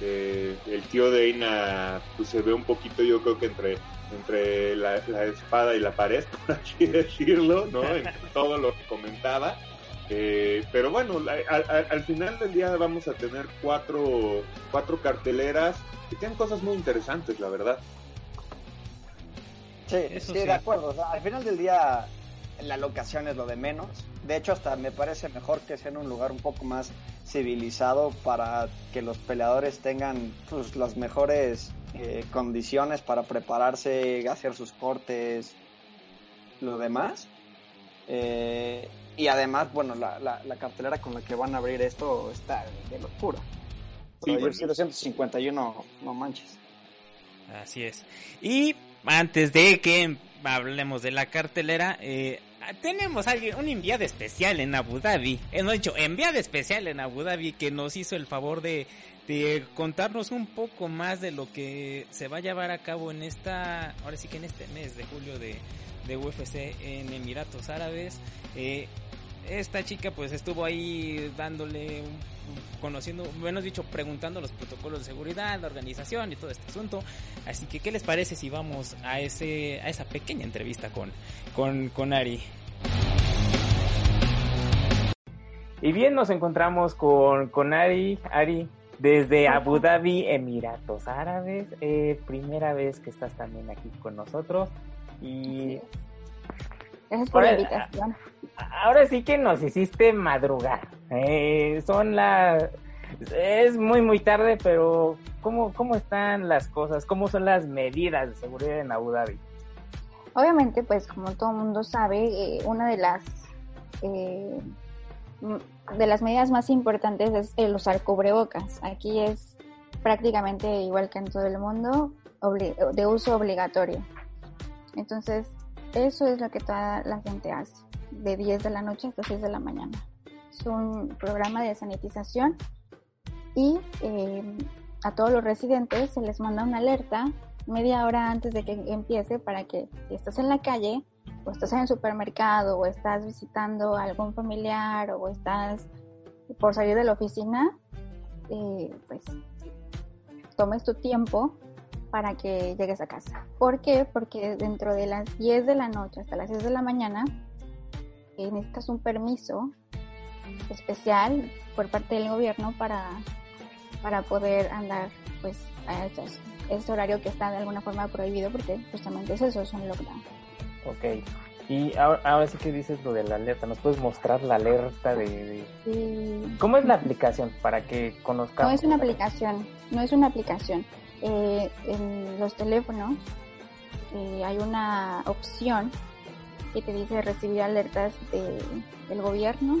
el tío de Eina pues se ve un poquito yo creo que entre entre la, espada y la pared, [laughs] por así decirlo, ¿no? En todo lo que comentaba. Eh, pero bueno, al, final del día vamos a tener cuatro, cuatro carteleras que tienen cosas muy interesantes, la verdad. Sí, sí, de acuerdo. al final del día la locación es lo de menos. De hecho, hasta me parece mejor que sea en un lugar un poco más civilizado para que los peleadores tengan pues, las mejores eh, condiciones para prepararse, hacer sus cortes, lo demás. Eh, Y además, bueno, la, la, cartelera con la que van a abrir esto está de locura. Sí, UFC 251, no manches. Así es. Y antes de que hablemos de la cartelera, eh, tenemos alguien, un enviado especial en Abu Dhabi. Hemos dicho, enviado especial en Abu Dhabi que nos hizo el favor de, de contarnos un poco más de lo que se va a llevar a cabo en esta, ahora sí que en este mes de julio de, de UFC en Emiratos Árabes. Eh, esta chica pues estuvo ahí dándole conociendo, menos dicho, preguntando los protocolos de seguridad, la organización y todo este asunto. Así que, ¿qué les parece si vamos a ese, a esa pequeña entrevista con, con, con Ari? Y bien, nos encontramos con, con Ari. Ari, desde Abu Dhabi, Emiratos Árabes. Eh, primera vez que estás también aquí con nosotros. Y Gracias por la invitación. Ahora sí que nos hiciste madrugar. Eh, son las... Es muy, muy tarde, pero ¿cómo, ¿cómo están las cosas? ¿Cómo son las medidas de seguridad en Abu Dhabi? Obviamente, pues como todo el mundo sabe, eh, una de las... Eh, de las medidas más importantes es el usar cubrebocas. Aquí es prácticamente igual que en todo el mundo, de uso obligatorio. Entonces, eso es lo que toda la gente hace, de 10 de la noche hasta 6 de la mañana. Es un programa de sanitización y eh, a todos los residentes se les manda una alerta media hora antes de que empiece para que si estás en la calle o estás en el supermercado o estás visitando a algún familiar o estás por salir de la oficina, eh, pues tomes tu tiempo para que llegues a casa. ¿Por qué? Porque dentro de las 10 de la noche hasta las 6 de la mañana eh, necesitas un permiso especial por parte del gobierno para, para poder andar pues a ese horario que está de alguna forma prohibido porque justamente es eso, es un lockdown. Ok. Y ahora, sí que dices lo de la alerta, ¿nos puedes mostrar la alerta de, ¿Cómo es la aplicación para que conozcamos? No es una aplicación, no es una aplicación eh, en los teléfonos eh, hay una opción que te dice recibir alertas de, del gobierno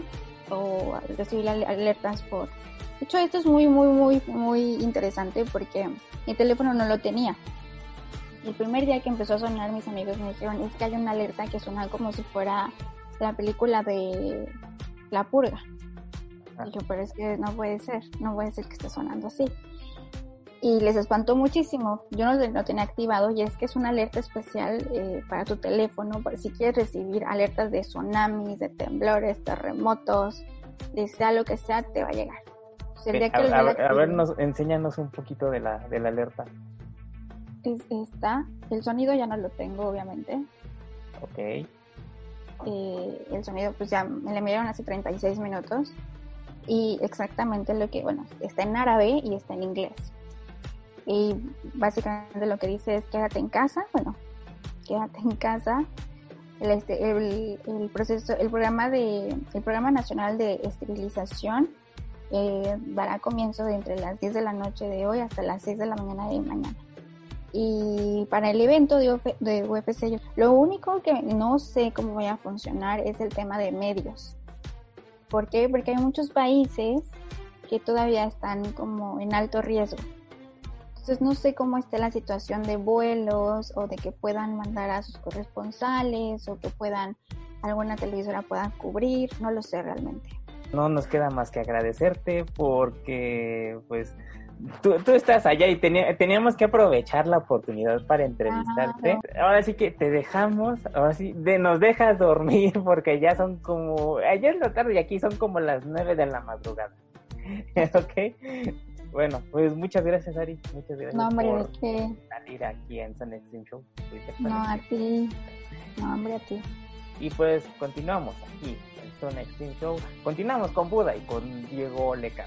o recibir alertas por... De hecho, esto es muy, muy, muy, muy interesante porque mi teléfono no lo tenía. El primer día que empezó a sonar, mis amigos me dijeron, es que hay una alerta que suena como si fuera la película de La Purga. Y yo, pero es que no puede ser, no puede ser que esté sonando así y les espantó muchísimo. Yo no lo tenía activado y es que es una alerta especial eh, para tu teléfono, para si quieres recibir alertas de tsunamis, de temblores, terremotos, de sea lo que sea, te va a llegar. a, ver, nos, enséñanos un poquito de la, de la alerta. Es esta, el sonido ya no lo tengo, obviamente. Ok. Eh, el sonido, pues ya me le enviaron hace 36 minutos. Y exactamente lo que, bueno, está en árabe y está en inglés y básicamente lo que dice es quédate en casa, bueno, quédate en casa. El, este, el, proceso, el programa de, el programa nacional de esterilización eh, dará comienzo de entre las 10 de la noche de hoy hasta las 6 de la mañana de mañana. Y para el evento de, de UFC, lo único que no sé cómo vaya a funcionar es el tema de medios. ¿Por qué? Porque hay muchos países que todavía están como en alto riesgo entonces no sé cómo está la situación de vuelos o de que puedan mandar a sus corresponsales o que puedan alguna televisora pueda cubrir, no lo sé realmente. No nos queda más que agradecerte porque pues tú, tú estás allá y teníamos que aprovechar la oportunidad para entrevistarte. Ahora sí que te dejamos, ahora sí, de, nos dejas dormir [laughs] porque ya son como, ayer es la tarde y aquí son como las nueve de la madrugada. [laughs] ¿Ok? Bueno, pues muchas gracias, Ari. Muchas gracias no, hombre, por salir aquí en Sun Extreme Show. No, a ti. No, hombre, a ti. Y pues continuamos aquí en Sun Extreme Show. Continuamos con Buda y con Diego Leca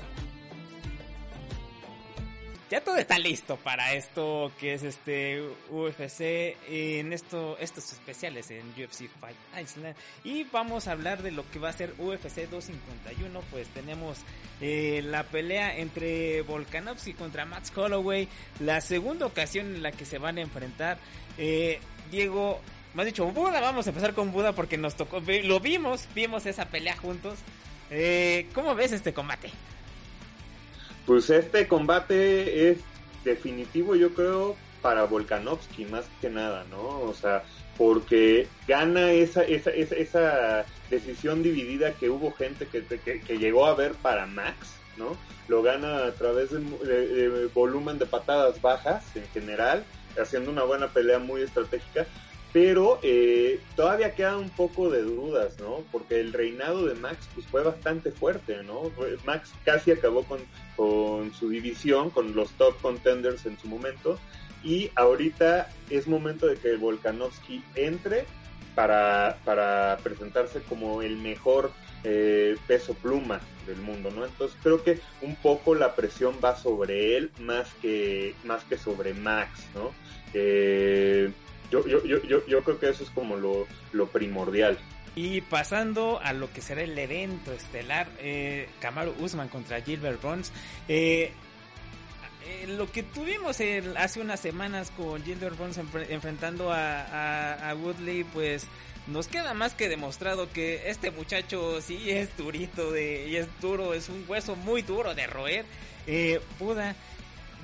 ya todo está listo para esto que es este UFC en esto estos especiales en UFC Fight Island y vamos a hablar de lo que va a ser UFC 251 pues tenemos eh, la pelea entre Volkanovski contra Max Holloway la segunda ocasión en la que se van a enfrentar eh, Diego más dicho, Buda, vamos a empezar con Buda porque nos tocó, lo vimos, vimos esa pelea juntos. Eh, ¿Cómo ves este combate? Pues este combate es definitivo, yo creo, para Volkanovski más que nada, ¿no? O sea, porque gana esa, esa, esa, decisión dividida que hubo gente que, que, llegó a ver para Max, ¿no? Lo gana a través de, volumen de patadas bajas en general, haciendo una buena pelea muy estratégica, pero eh, todavía queda un poco de dudas, ¿no? Porque el reinado de Max pues, fue bastante fuerte, ¿no? Max casi acabó con, con su división, con los top contenders en su momento, y ahorita es momento de que Volkanovski entre para, para presentarse como el mejor eh, peso pluma del mundo, ¿no? Entonces creo que un poco la presión va sobre él más que, más que sobre Max, ¿no? Eh, yo, yo, yo, yo, creo que eso es como lo, lo primordial. Y pasando a lo que será el evento estelar, eh, Kamaru Usman contra Gilbert Burns. Eh, eh, lo que tuvimos hace unas semanas con Gilbert Burns enfrentando a, Woodley, pues nos queda más que demostrado que este muchacho sí es durito de, y es duro, es un hueso muy duro de roer. Eh,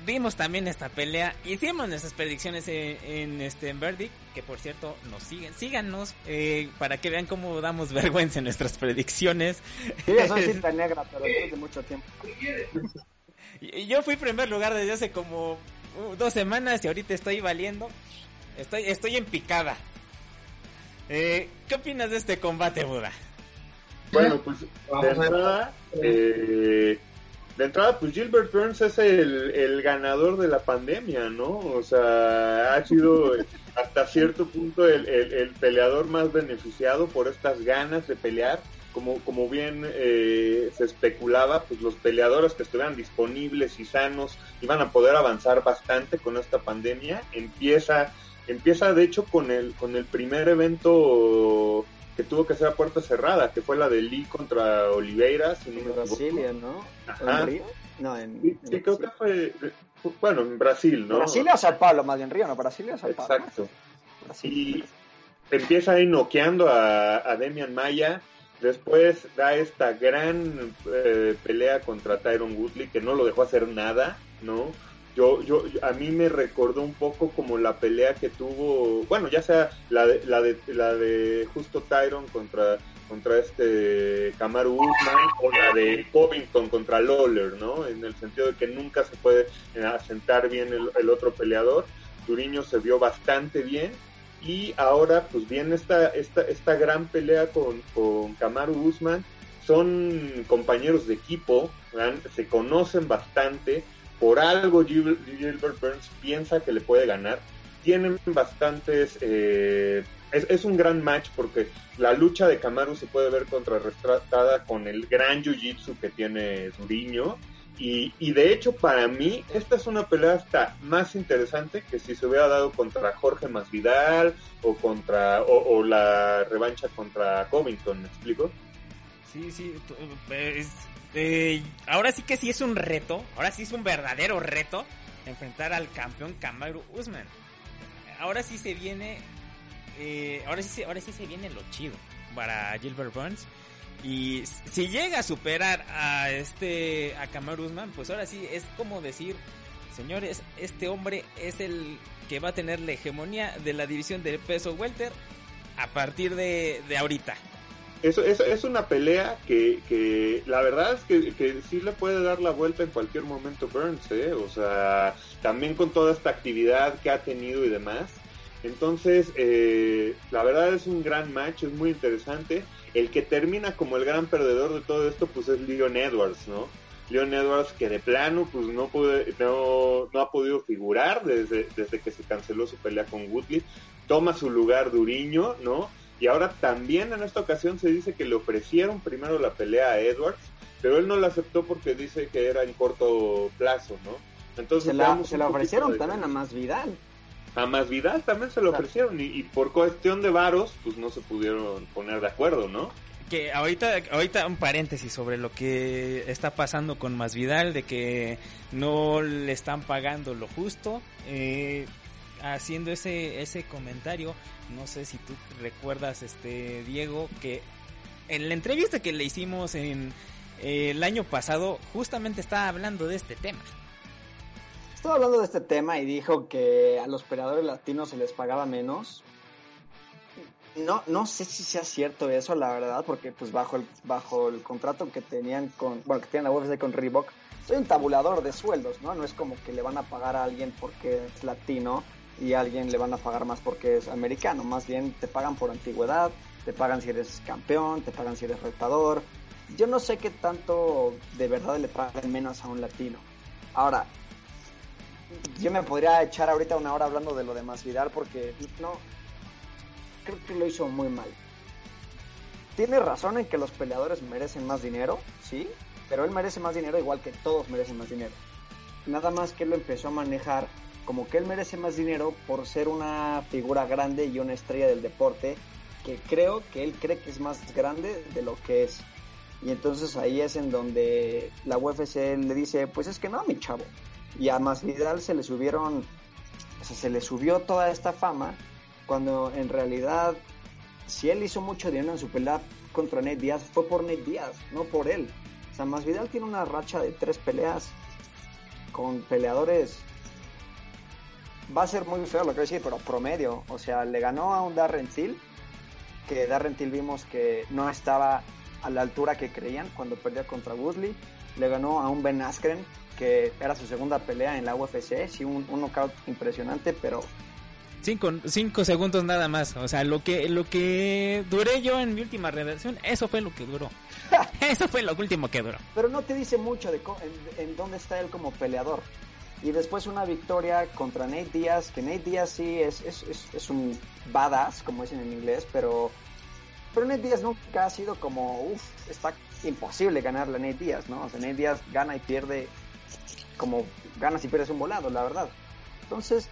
vimos también esta pelea, hicimos nuestras predicciones en, este en Verdict, que por cierto nos siguen, síganos eh, para que vean cómo damos [laughs] vergüenza en nuestras predicciones. Sí, soy [laughs] cinta negra, pero después de mucho tiempo. Yo fui primer lugar desde hace como uh, dos semanas y ahorita estoy valiendo. Estoy, estoy en picada. Eh, ¿Qué opinas de este combate, Buda? Bueno, pues de eh, de entrada, pues Gilbert Burns es el, el, ganador de la pandemia, ¿no? O sea, ha sido hasta cierto punto el, el, el peleador más beneficiado por estas ganas de pelear como, como bien eh, se especulaba, pues los peleadores que estuvieran disponibles y sanos iban a poder avanzar bastante con esta pandemia. Empieza, empieza de hecho con el, con el primer evento que tuvo que ser a puerta cerrada, que fue la de Lee contra Oliveira. en Brasilia, ¿no? Ajá. ¿En Río? No, en, sí, creo que fue, bueno, en Brasil, ¿no? Brasilia o Sao Paulo, más bien Río, ¿no? Brasilia o Sao Paulo. Exacto. Y empieza ahí noqueando a, a Demian Maya Después da esta gran eh, pelea contra Tyron Woodley que no lo dejó hacer nada, ¿no? Yo, yo, a mí me recordó un poco como la pelea que tuvo, bueno, ya sea la de, la de, la de justo Tyron contra, contra este Kamaru Usman o la de Covington contra Lawler, ¿no? En el sentido de que nunca se puede asentar bien el, el otro peleador. Turiño se vio bastante bien y ahora pues viene esta, esta, esta gran pelea con, con Kamaru Usman. Son compañeros de equipo, se conocen bastante. Por algo Gilbert Burns piensa que le puede ganar. Tienen bastantes... Eh, es, es, un gran match porque la lucha de Kamaru se puede ver contrarrestada con el gran jiu-jitsu que tiene Duriño y, y, de hecho, para mí, esta es una pelea hasta más interesante que si se hubiera dado contra Jorge Masvidal o contra o, la revancha contra Covington, ¿me explico? Sí, sí, eh, ahora sí que sí es un reto, ahora sí es un verdadero reto enfrentar al campeón Kamaru Usman. Ahora sí se viene, eh, ahora sí, ahora sí se viene lo chido para Gilbert Burns. Y si llega a superar a este a Kamaru Usman, pues ahora sí es como decir, señores, este hombre es el que va a tener la hegemonía de la división del peso welter a partir de, de ahorita. Eso, es una pelea que, que la verdad es que, que, sí le puede dar la vuelta en cualquier momento Burns, ¿eh? O sea, también con toda esta actividad que ha tenido y demás. Entonces, eh, la verdad es un gran match, es muy interesante. El que termina como el gran perdedor de todo esto, pues es Leon Edwards, ¿no? Leon Edwards que de plano, pues no, puede, no, no ha podido figurar desde, desde que se canceló su pelea con Woodley. Toma su lugar Duriño, ¿no? Y ahora también en esta ocasión se dice que le ofrecieron primero la pelea a Edwards, pero él no la aceptó porque dice que era en corto plazo, ¿no? Entonces se la, se la ofrecieron también a Más Vidal a Masvidal también se lo ofrecieron y, por cuestión de varos, pues no se pudieron poner de acuerdo, ¿no? Que ahorita, ahorita un paréntesis sobre lo que está pasando con Masvidal, de que no le están pagando lo justo. Eh, haciendo ese, ese comentario, no sé si tú recuerdas, este Diego, que en la entrevista que le hicimos en eh, el año pasado, justamente estaba hablando de este tema. Estaba hablando de este tema y dijo que a los peleadores latinos se les pagaba menos. No, no sé si sea cierto eso, la verdad, porque pues bajo el, bajo el contrato que tenían con, bueno, que tienen la UFC con Reebok, soy un tabulador de sueldos, ¿no? No es como que le van a pagar a alguien porque es latino y a alguien le van a pagar más porque es americano. Más bien te pagan por antigüedad, te pagan si eres campeón, te pagan si eres retador. Yo no sé qué tanto de verdad le pagan menos a un latino. Ahora, yo me podría echar ahorita una hora hablando de lo de Masvidal porque no, creo que lo hizo muy mal. Tiene razón en que los peleadores merecen más dinero, sí, pero él merece más dinero igual que todos merecen más dinero. Nada más que lo empezó a manejar como que él merece más dinero por ser una figura grande y una estrella del deporte que creo que él cree que es más grande de lo que es. Y entonces ahí es en donde la UFC le dice, pues es que no, mi chavo. Y a Masvidal se le subieron, o sea, se le subió toda esta fama cuando en realidad si él hizo mucho dinero en su pelea contra Nate Diaz fue por Nate Diaz, no por él. O sea, Masvidal tiene una racha de tres peleas con peleadores va a ser muy feo lo que voy a decir, pero promedio. O sea, le ganó a un Darren Till, que Darren Till vimos que no estaba a la altura que creían cuando perdió contra Woodley. Le ganó a un Ben Askren, que era su segunda pelea en la UFC. Sí, un, un knockout impresionante, pero Cinco, cinco, segundos nada más. O sea, lo que, lo que duré yo en mi última redacción, eso fue lo que duró. [laughs] eso fue lo último que duró. Pero no te dice mucho de en, dónde está él como peleador. Y después una victoria contra Nate Díaz, que Nate Díaz sí es, es, es, un badass, como dicen en inglés, pero, pero Nate Díaz nunca ha sido como, uff, está imposible ganarle a Nate Díaz, ¿no? O sea, Nate Díaz gana y pierde como ganas y pierdes un volado, la verdad. Entonces,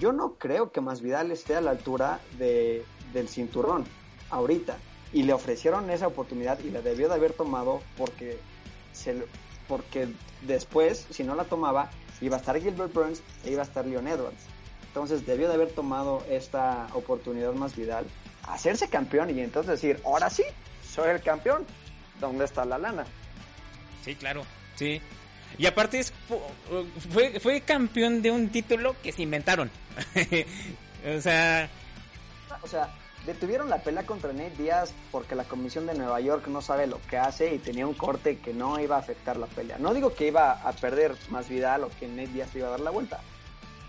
yo no creo que Masvidal esté a la altura de, del cinturón ahorita. Y le ofrecieron esa oportunidad y la debió de haber tomado porque, se, porque después, si no la tomaba, iba a estar Gilbert Burns e iba a estar Leon Edwards. Entonces debió de haber tomado esta oportunidad Masvidal, hacerse campeón y entonces decir, ahora sí, soy el campeón. ¿Dónde está la lana? Sí, claro, sí. Y aparte es, fue, fue campeón de un título que se inventaron. [laughs] o sea... O sea, detuvieron la pelea contra Nate Díaz porque la Comisión de Nueva York no sabe lo que hace y tenía un corte que no iba a afectar la pelea. No digo que iba a perder más Vidal o que Nate Díaz iba a dar la vuelta,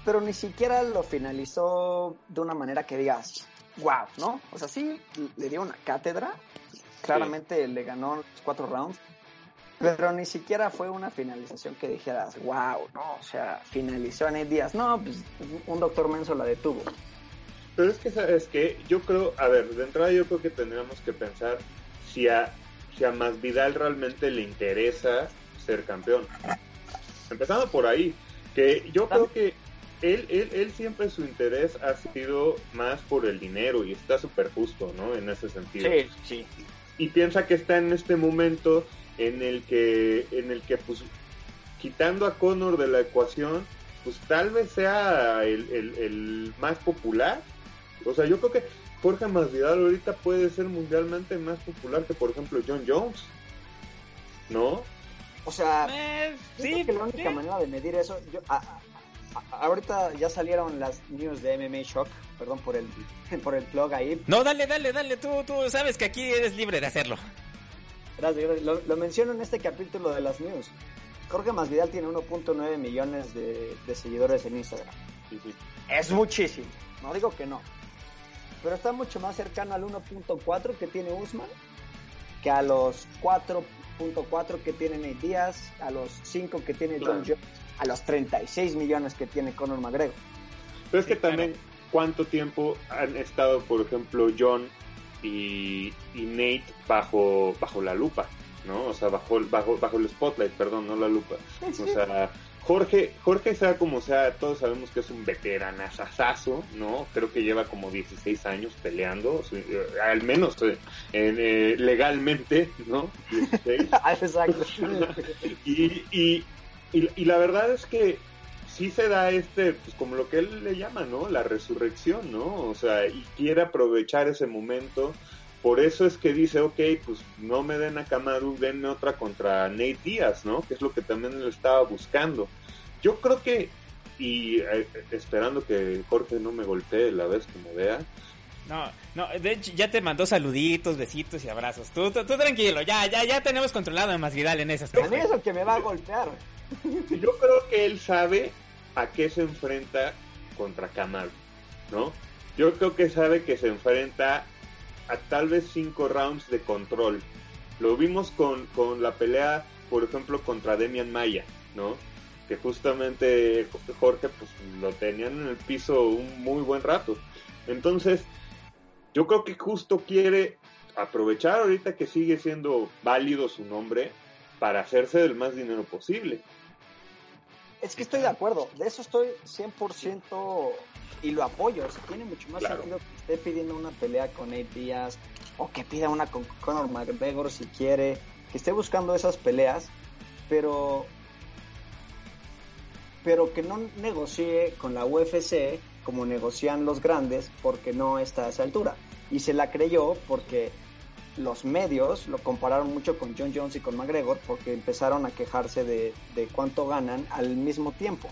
pero ni siquiera lo finalizó de una manera que digas, wow, ¿no? O sea, sí le dio una cátedra, claramente le ganó los cuatro rounds, pero ni siquiera fue una finalización que dijeras, wow, no, o sea, finalizó en Díaz. No, pues un doctor Menso la detuvo. Pero es que, ¿sabes que Yo creo, a ver, de entrada yo creo que tendríamos que pensar si a, si a Masvidal realmente le interesa ser campeón. Empezando por ahí, que yo creo que él, él, él siempre su interés ha sido más por el dinero y está súper justo, ¿no? En ese sentido. Sí, sí. Y piensa que está en este momento en el que, en el que pues, quitando a Connor de la ecuación, pues tal vez sea el, el, más popular. O sea, yo creo que Jorge Masvidal ahorita puede ser mundialmente más popular que, por ejemplo, John Jones. ¿No? O sea, eh, sí, que la única manera de medir eso, yo, ahorita ya salieron las news de MMA Shock, perdón por el [laughs] por el blog ahí. No, dale, dale, dale, tú, tú sabes que aquí eres libre de hacerlo. Lo, menciono en este capítulo de las news. Jorge Masvidal tiene 1.9 millones de, seguidores en Instagram. Es muchísimo, no digo que no. Pero está mucho más cercano al 1.4 que tiene Usman que a los 4.4 que tiene Nate Díaz, a los 5 que tiene John Jones, a los 36 millones que tiene Conor McGregor. Pero es que también, ¿cuánto tiempo han estado, por ejemplo, John y, Nate bajo, bajo la lupa, ¿no? O sea, bajo, bajo, bajo el spotlight, perdón, no la lupa. O sea, Jorge, Jorge sea como sea, todos sabemos que es un veteranazazo, ¿no? Creo que lleva como 16 años peleando, eh, al menos eh, eh, legalmente, ¿no? [laughs] Ah, exacto. [laughs] y, y, y, la verdad es que sí se da este, pues como lo que él le llama, ¿no? La resurrección, ¿no? O sea, y quiere aprovechar ese momento. Por eso es que dice, ok, pues no me den a Kamaru, denme otra contra Nate Díaz, ¿no? Que es lo que también le estaba buscando. Yo creo que, y eh, esperando que Jorge no me golpee la vez que me vea, no, no, de hecho ya te mandó saluditos, besitos y abrazos. Tú, tú, tranquilo, ya, ya, ya tenemos controlado a Masvidal en esas cosas. eso que me va a golpear. [laughs] Yo creo que él sabe a qué se enfrenta contra Kamaru, ¿no? Yo creo que sabe que se enfrenta a tal vez cinco rounds de control. Lo vimos con, con la pelea, por ejemplo, contra Demian Maya, ¿no? Que justamente Jorge pues lo tenían en el piso un muy buen rato. Entonces, yo creo que justo quiere aprovechar ahorita que sigue siendo válido su nombre para hacerse del más dinero posible. Es que estoy de acuerdo, de eso estoy 100% y lo apoyo. O tiene mucho más sentido que esté pidiendo una pelea con Nate Díaz o que pida una con Conor McGregor si quiere, que esté buscando esas peleas, pero pero que no negocie con la UFC como negocian los grandes porque no está a esa altura y se la creyó porque los medios lo compararon mucho con John Jones y con McGregor porque empezaron a quejarse de, cuánto ganan al mismo tiempo.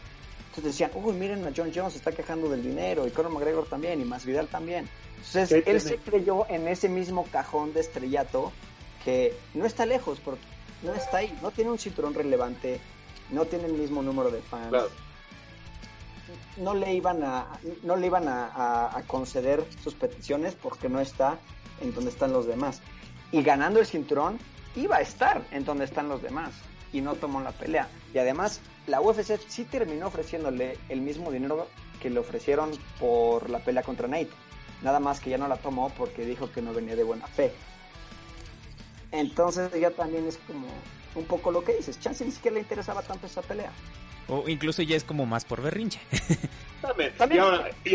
Entonces decían, uy, miren a John Jones se está quejando del dinero y Conor McGregor también y Masvidal también. Entonces él se creyó en ese mismo cajón de estrellato que no está lejos, porque no está ahí, no tiene un cinturón relevante, no tiene el mismo número de fans no le iban a, no le iban a, conceder sus peticiones porque no está en donde están los demás. Y ganando el cinturón, iba a estar en donde están los demás. Y no tomó la pelea. Y además, la UFC sí terminó ofreciéndole el mismo dinero que le ofrecieron por la pelea contra Nate. Nada más que ya no la tomó porque dijo que no venía de buena fe. Entonces ya también es como un poco lo que dices. Chance ni siquiera le interesaba tanto esa pelea. O incluso ya es como más por berrinche. [laughs] También. Y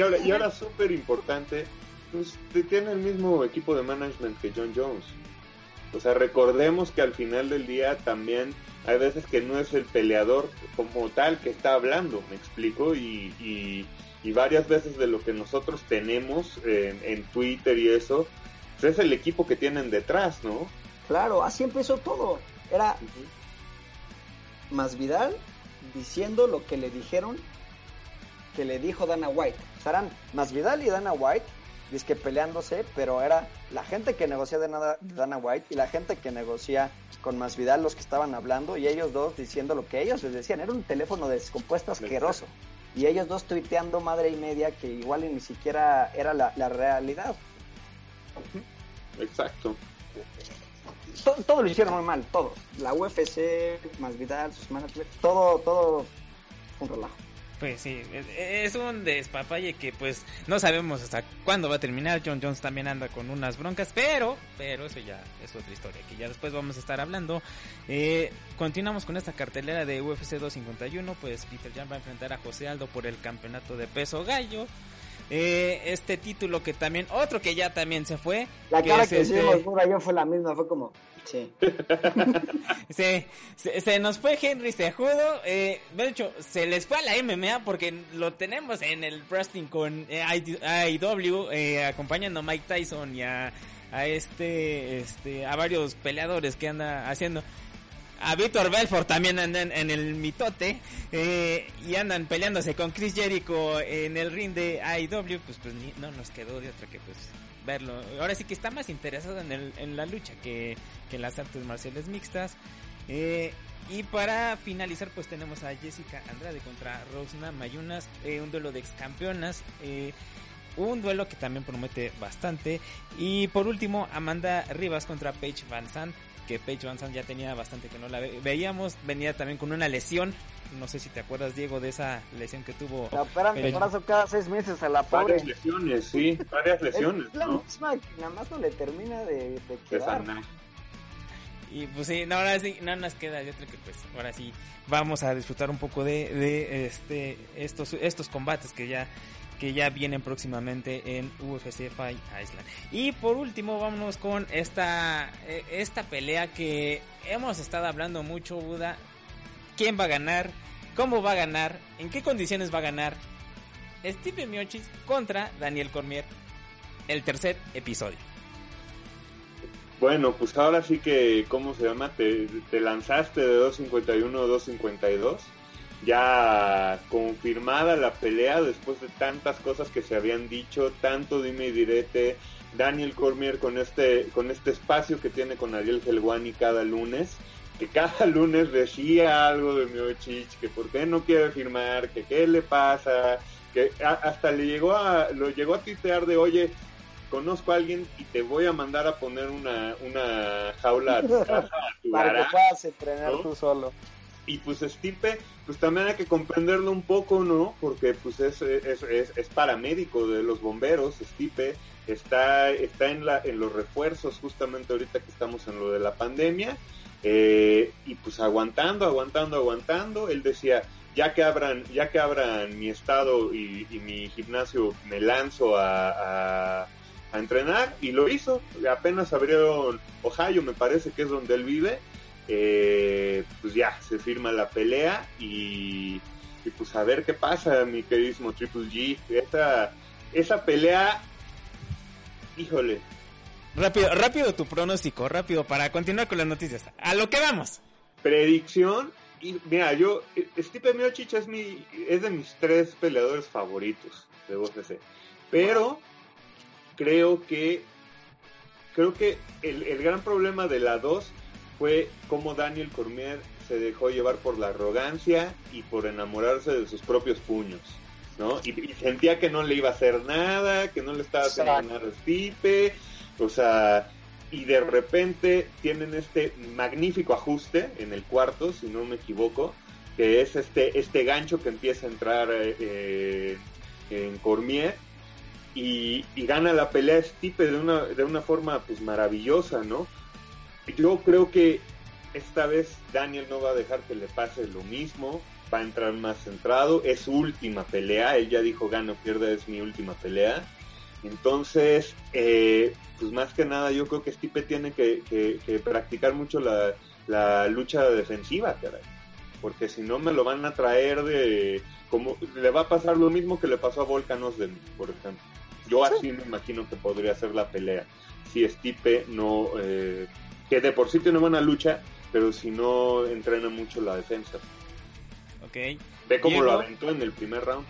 ahora, y ahora, súper importante, pues tiene el mismo equipo de management que John Jones. O sea, recordemos que al final del día también hay veces que no es el peleador como tal que está hablando, me explico, y, y, varias veces de lo que nosotros tenemos en, Twitter y eso, pues es el equipo que tienen detrás, ¿no? Claro, así empezó todo. Era más Vidal diciendo lo que le dijeron que le dijo Dana White. Estarán Masvidal y Dana White, dice que peleándose, pero era la gente que negocia de Dana White y la gente que negocia con Masvidal los que estaban hablando y ellos dos diciendo lo que ellos les decían. Era un teléfono descompuesto asqueroso. Y ellos dos tuiteando madre y media que igual ni siquiera era la, la realidad. Exacto todo, lo hicieron muy mal, todo. La UFC, más Vidal, sus managers, todo, todo un relajo. Pues sí, es un despapalle que pues no sabemos hasta cuándo va a terminar. John Jones también anda con unas broncas, pero, pero eso ya es otra historia que ya después vamos a estar hablando. Eh, continuamos con esta cartelera de UFC 251, pues Peter Jan va a enfrentar a José Aldo por el campeonato de peso gallo. Eh, este título que también, otro que ya también se fue. La cara que este... hicimos yo fue la misma, fue como, sí. [laughs] se, se, nos fue Henry Sejudo, eh, de hecho, se les fue a la MMA porque lo tenemos en el wrestling con eh, IW, eh, acompañando a Mike Tyson y a, a este, este, a varios peleadores que anda haciendo a Víctor Belfort también andan en el mitote eh, y andan peleándose con Chris Jericho en el ring de AEW, pues pues no nos quedó de otra que pues verlo. Ahora sí que está más interesado en, el, en la lucha que, que en las artes marciales mixtas. Eh, y para finalizar pues tenemos a Jessica Andrade contra Rosna Mayunas, eh, un duelo de ex campeonas. Un duelo que también promete bastante. Y por último, Amanda Rivas contra Paige Van Zandt que Paige Van ya tenía bastante que no la veíamos, venía también con una lesión, no sé si te acuerdas Diego de esa lesión que tuvo. La operan el brazo cada seis meses a la pobre. Varias lesiones, sí, varias lesiones. Es la misma nada más no le termina de, de quedar. y pues sí, no, ahora sí, no nos queda de otra que pues ahora sí vamos a disfrutar un poco de, de este estos estos combates que ya que ya vienen próximamente en UFC Fight Island. Y por último, vámonos con esta, eh, esta pelea que hemos estado hablando mucho, Buda. ¿Quién va a ganar? cómo va a ganar, en qué condiciones va a ganar Steve Miocic contra Daniel Cormier. El tercer episodio. Bueno, pues ahora sí que, ¿cómo se llama? Te, te lanzaste de 251 a 252 ya confirmada la pelea después de tantas cosas que se habían dicho, tanto dime y direte, Daniel Cormier con este, con este espacio que tiene con Ariel Helwani cada lunes, que cada [laughs] lunes decía algo de Miochich, que por qué no quiere firmar, que qué le pasa, que hasta le llegó a, lo llegó a titear de oye, conozco a alguien y te voy a mandar a poner una, una jaula a tu [laughs] casa, Para que puedas entrenar tú solo y pues Stipe, pues también hay que comprenderlo un poco, ¿no? Porque pues es, es, es, paramédico de los bomberos, Stipe, está, está en, la, en los refuerzos justamente ahorita que estamos en lo de la pandemia, eh, y pues aguantando, aguantando, aguantando, él decía, ya que abran, ya que abran mi estado y, mi gimnasio, me lanzo a, a, a, entrenar, y lo hizo, apenas abrieron Ohio, me parece que es donde él vive, eh, pues ya se firma la pelea y, pues a ver qué pasa, mi queridísimo Triple G. Esa, esa pelea, híjole. Rápido, rápido tu pronóstico, rápido, para continuar con las noticias. A lo que vamos. Predicción, y mira, yo, Stipe Miocic es, mi, es de mis tres peleadores favoritos de UFC, pero creo que creo que el, el gran problema de la 2 fue cómo Daniel Cormier se dejó llevar por la arrogancia y por enamorarse de sus propios puños, ¿no? Y, sentía que no le iba a hacer nada, que no le estaba haciendo nada a Stipe, o sea, y de repente tienen este magnífico ajuste en el cuarto, si no me equivoco, que es este, este gancho que empieza a entrar eh, en Cormier y, y, gana la pelea Stipe de una, de una forma pues maravillosa, ¿no? Yo creo que esta vez Daniel no va a dejar que le pase lo mismo, va a entrar más centrado, es su última pelea, él ya dijo gano, pierde, es mi última pelea. Entonces, eh, pues más que nada yo creo que Stipe tiene que, practicar mucho la, lucha defensiva, porque si no me lo van a traer de... como Le va a pasar lo mismo que le pasó a Volcanos de por ejemplo. Yo así me imagino que podría ser la pelea si Stipe no... Eh, que de por sí tiene buena lucha, pero si no entrena mucho la defensa. Ok. Ve cómo lo aventó en el primer round.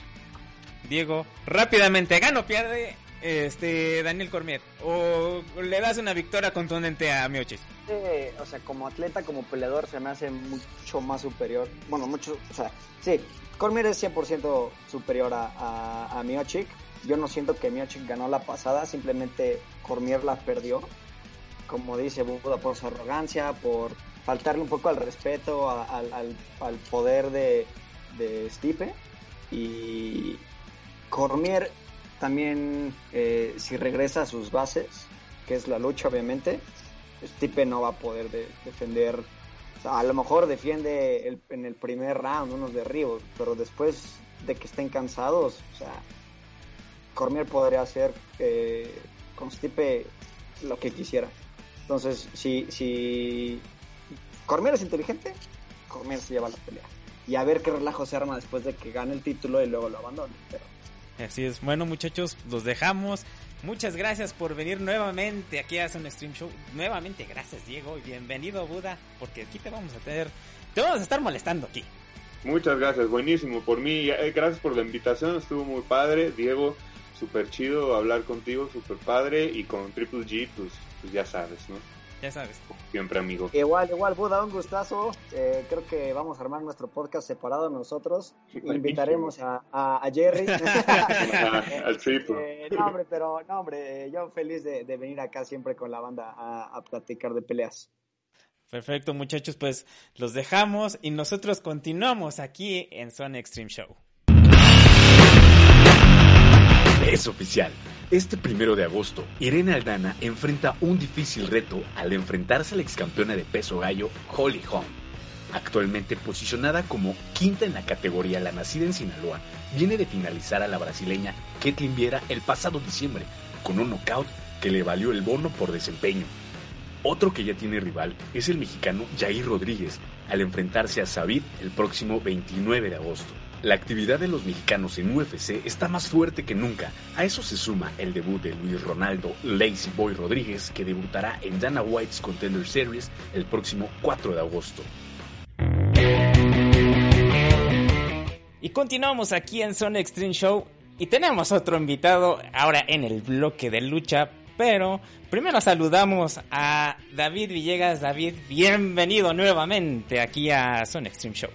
Diego, rápidamente, gano, pierde este Daniel Cormier o le das una victoria contundente a Miochis. O sea, como atleta, como peleador se me hace mucho más superior. Bueno, mucho, o sea, sí, Cormier es 100% superior a, a, a Miochik. Yo no siento que Miochik ganó la pasada, simplemente Cormier la perdió como dice Buda, por su arrogancia, por faltarle un poco al respeto al, poder de, de Stipe. Y Cormier también, eh, si regresa a sus bases, que es la lucha obviamente, Stipe no va a poder defender. a lo mejor defiende en el primer round unos derribos, pero después de que estén cansados, o sea, Cormier podría hacer eh, con Stipe lo que quisiera. Entonces, si, si Cormier es inteligente, Cormier se lleva la pelea. Y a ver qué relajo se arma después de que gane el título y luego lo abandone. Así es. Bueno, muchachos, los dejamos. Muchas gracias por venir nuevamente aquí a hacer un stream show. Nuevamente, gracias, Diego. Y bienvenido, Buda, porque aquí te vamos a tener. Te vamos a estar molestando aquí. Muchas gracias, buenísimo. Por mí, eh, gracias por la invitación. Estuvo muy padre. Diego, súper chido hablar contigo, súper padre. Y con Triple G, pues pues ya sabes, ¿no? Ya sabes. Siempre amigo. Igual, igual, Buda, un gustazo. Eh, creo que vamos a armar nuestro podcast separado nosotros. Invitaremos a, a, Jerry. [laughs] Al eh, no, hombre, pero no, hombre, yo feliz de, venir acá siempre con la banda a, a platicar de peleas. Perfecto, muchachos, pues los dejamos y nosotros continuamos aquí en Zone Extreme Show. [laughs] Es oficial. Este primero de agosto, Irene Aldana enfrenta un difícil reto al enfrentarse a la excampeona de peso gallo Holly Holm. Actualmente posicionada como quinta en la categoría, la nacida en Sinaloa viene de finalizar a la brasileña Ketlin Viera el pasado diciembre con un knockout que le valió el bono por desempeño. Otro que ya tiene rival es el mexicano Jair Rodríguez, al enfrentarse a Sabit el próximo 29 de agosto. La actividad de los mexicanos en UFC está más fuerte que nunca. A eso se suma el debut de Luis Ronaldo Lazy Boy Rodríguez, que debutará en Dana White's Contender Series el próximo 4 de agosto. Y continuamos aquí en Zone Extreme Show y tenemos otro invitado ahora en el bloque de lucha, pero primero saludamos a David Villegas. David, bienvenido nuevamente aquí a Zone Extreme Show.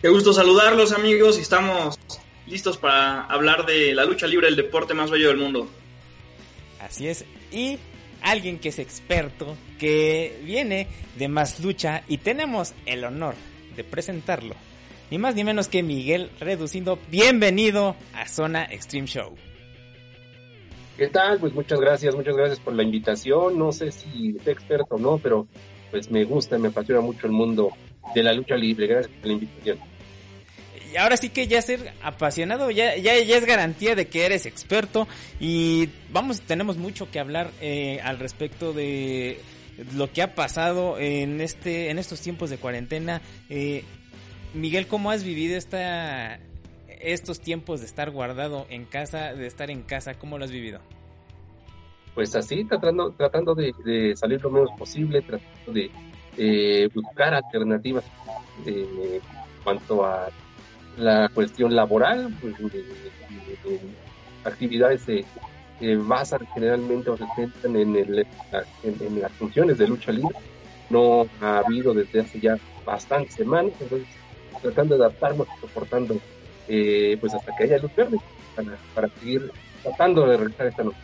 Qué gusto saludarlos amigos y estamos listos para hablar de la lucha libre, el deporte más bello del mundo. Así es, y alguien que es experto, que viene de Más Lucha y tenemos el honor de presentarlo. Ni más ni menos que Miguel Reducindo. Bienvenido a Zona Extreme Show. ¿Qué tal? Pues muchas gracias, muchas gracias por la invitación. No sé si es experto o no, pero pues me gusta, me apasiona mucho el mundo de la lucha libre. Gracias por la invitación ahora sí que ya ser apasionado ya, ya, ya es garantía de que eres experto y vamos, tenemos mucho que hablar eh, al respecto de lo que ha pasado en este en estos tiempos de cuarentena. Eh, Miguel, ¿cómo has vivido esta estos tiempos de estar guardado en casa, de estar en casa? ¿Cómo lo has vivido? Pues así, tratando, tratando de, salir lo menos posible, tratando de eh, buscar alternativas en cuanto a la cuestión laboral, pues, de, actividades se basan generalmente o se centran en, el, en, las funciones de lucha libre. No ha habido desde hace ya bastantes semanas, entonces tratando de adaptarnos, soportando eh, pues hasta que haya luz verde para, para seguir tratando de realizar esta nueva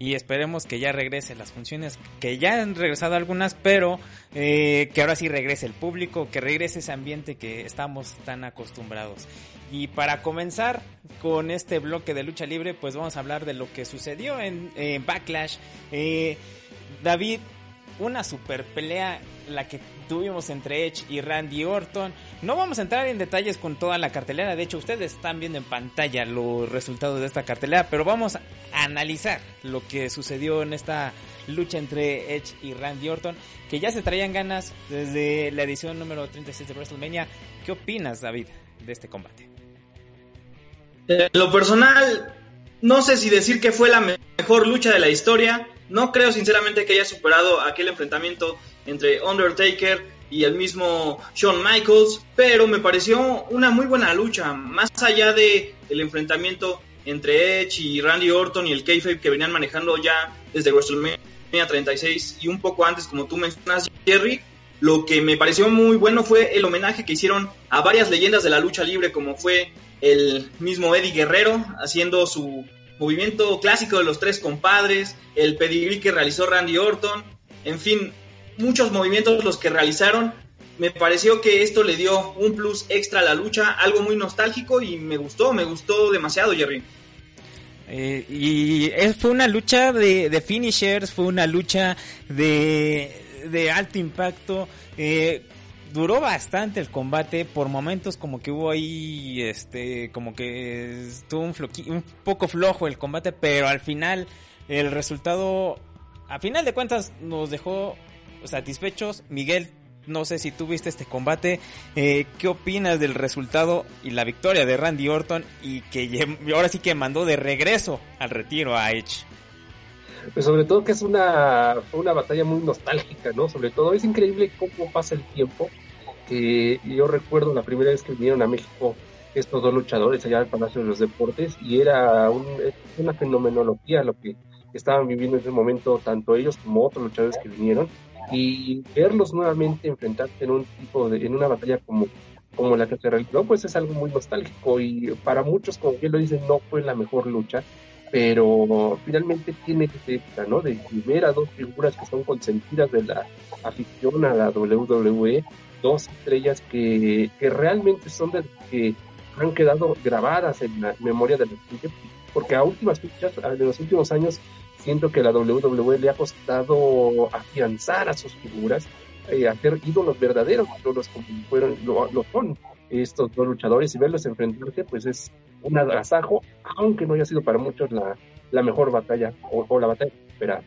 y esperemos que ya regresen las funciones, que ya han regresado algunas, pero eh, que ahora sí regrese el público, que regrese ese ambiente que estamos tan acostumbrados. Y para comenzar con este bloque de lucha libre, pues vamos a hablar de lo que sucedió en, Backlash. Eh, David, una super pelea la que tuvimos entre Edge y Randy Orton. No vamos a entrar en detalles con toda la cartelera, de hecho ustedes están viendo en pantalla los resultados de esta cartelera, pero vamos a analizar lo que sucedió en esta lucha entre Edge y Randy Orton, que ya se traían ganas desde la edición número 36 de WrestleMania. ¿Qué opinas, David, de este combate? En lo personal, no sé si decir que fue la mejor lucha de la historia. No creo sinceramente que haya superado aquel enfrentamiento entre Undertaker y el mismo Shawn Michaels, pero me pareció una muy buena lucha, más allá de el enfrentamiento entre Edge y Randy Orton y el kayfabe que venían manejando ya desde WrestleMania 36 y un poco antes, como tú mencionas, Jerry. Lo que me pareció muy bueno fue el homenaje que hicieron a varias leyendas de la lucha libre, como fue el mismo Eddie Guerrero haciendo su movimiento clásico de los tres compadres, el pedigrí que realizó Randy Orton, en fin, muchos movimientos los que realizaron. Me pareció que esto le dio un plus extra a la lucha, algo muy nostálgico y me gustó, me gustó demasiado, Jerry. Eh, y fue una lucha de, finishers, fue una lucha de, alto impacto. Eh, duró bastante el combate, por momentos como que hubo ahí, este, como que estuvo un, un poco flojo el combate, pero al final el resultado, a final de cuentas, nos dejó satisfechos. Miguel, no sé si tú viste este combate. Eh, ¿Qué opinas del resultado y la victoria de Randy Orton y que ahora sí que mandó de regreso al retiro a Edge? Pues sobre todo que es una, una batalla muy nostálgica, ¿no? Sobre todo es increíble cómo pasa el tiempo. Que yo recuerdo la primera vez que vinieron a México estos dos luchadores allá al Palacio de los Deportes y era una fenomenología lo que estaban viviendo en ese momento tanto ellos como otros luchadores que vinieron y verlos nuevamente enfrentarse en un tipo de, en una batalla como, como la que se realizó, pues es algo muy nostálgico y para muchos, como bien lo dicen, no fue la mejor lucha, pero finalmente tiene que ser ¿no? De ver a dos figuras que son consentidas de la afición a la WWE, dos estrellas que, que realmente son de que han quedado grabadas en la memoria de la gente, porque a últimas fechas, de los últimos años, siento que la WWE le ha costado afianzar a sus figuras, eh, hacer ídolos verdaderos, ídolos como fueron, lo, son estos dos luchadores y verlos enfrentarse, pues es un agasajo, aunque no haya sido para muchos la, la mejor batalla o, la batalla esperada.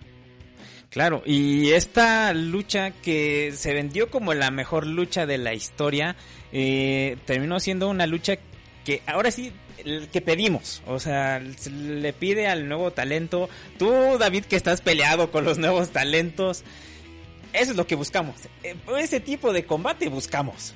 Claro, y esta lucha que se vendió como la mejor lucha de la historia, eh, terminó siendo una lucha que ahora sí que pedimos, o sea, le pide al nuevo talento, tú David que estás peleado con los nuevos talentos, eso es lo que buscamos, eh, ese tipo de combate buscamos.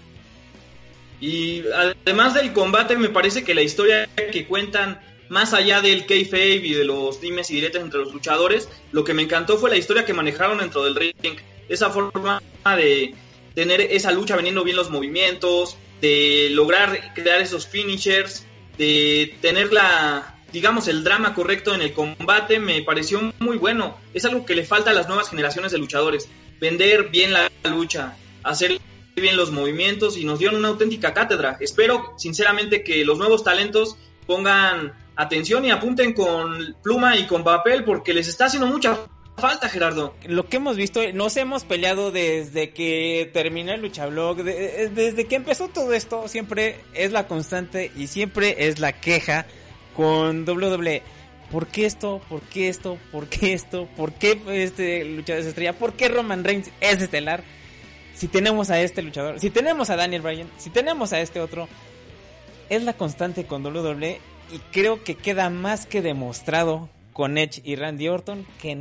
Y además del combate me parece que la historia que cuentan más allá del kayfabe y de los dimes y diretes entre los luchadores, lo que me encantó fue la historia que manejaron dentro del ring. Esa forma de tener esa lucha vendiendo bien los movimientos, de lograr crear esos finishers, de tener la, digamos, el drama correcto en el combate, me pareció muy bueno. Es algo que le falta a las nuevas generaciones de luchadores. Vender bien la lucha, hacer bien los movimientos y nos dieron una auténtica cátedra. Espero, sinceramente, que los nuevos talentos pongan atención y apunten con pluma y con papel porque les está haciendo mucha falta, Gerardo. Lo que hemos visto, nos hemos peleado desde que terminé el Luchablog, de, desde que empezó todo esto, siempre es la constante y siempre es la queja con WWE. ¿Por qué esto? ¿Por qué esto? ¿Por qué esto? ¿Por qué este luchador es estrella? ¿Por qué Roman Reigns es estelar? Si tenemos a este luchador, si tenemos a Daniel Bryan, si tenemos a este otro, es la constante con WWE y creo que queda más que demostrado con Edge y Randy Orton que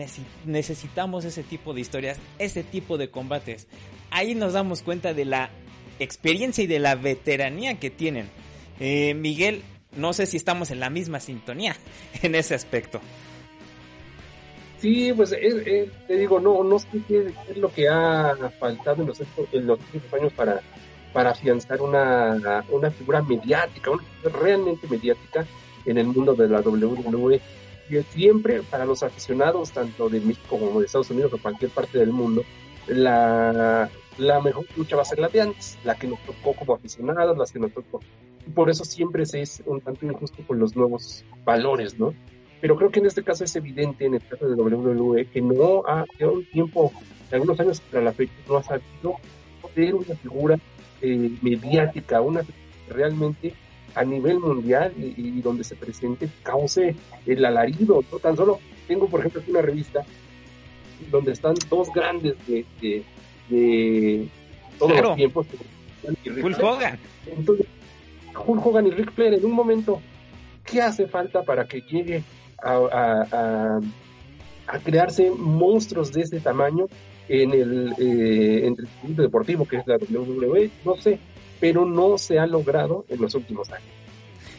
necesitamos ese tipo de historias, ese tipo de combates. Ahí nos damos cuenta de la experiencia y de la veteranía que tienen. Eh, Miguel, no sé si estamos en la misma sintonía [laughs] en ese aspecto. Sí, pues eh, eh, te digo, no, no sé qué es lo que ha faltado en los, en los últimos años para para afianzar una, una figura mediática, una figura realmente mediática en el mundo de la WWE. Y siempre para los aficionados, tanto de México como de Estados Unidos o cualquier parte del mundo, la, la mejor lucha va a ser la de antes, la que nos tocó como aficionados, la que nos tocó. Y por eso siempre se es un tanto injusto con los nuevos valores, ¿no? Pero creo que en este caso es evidente, en el caso de WWE, que no ha, llevado un tiempo, algunos años para la fecha, no ha sabido ser una figura eh, mediática, una realmente a nivel mundial y, donde se presente cause el alarido. ¿no? Tan solo tengo, por ejemplo, una revista donde están dos grandes de, de, todos los tiempos. Hulk Hogan. Entonces, Hulk Hogan y Rick Flair en un momento, ¿qué hace falta para que llegue a, a crearse monstruos de ese tamaño en el, eh, deportivo que es la WWE, no sé, pero no se ha logrado en los últimos años.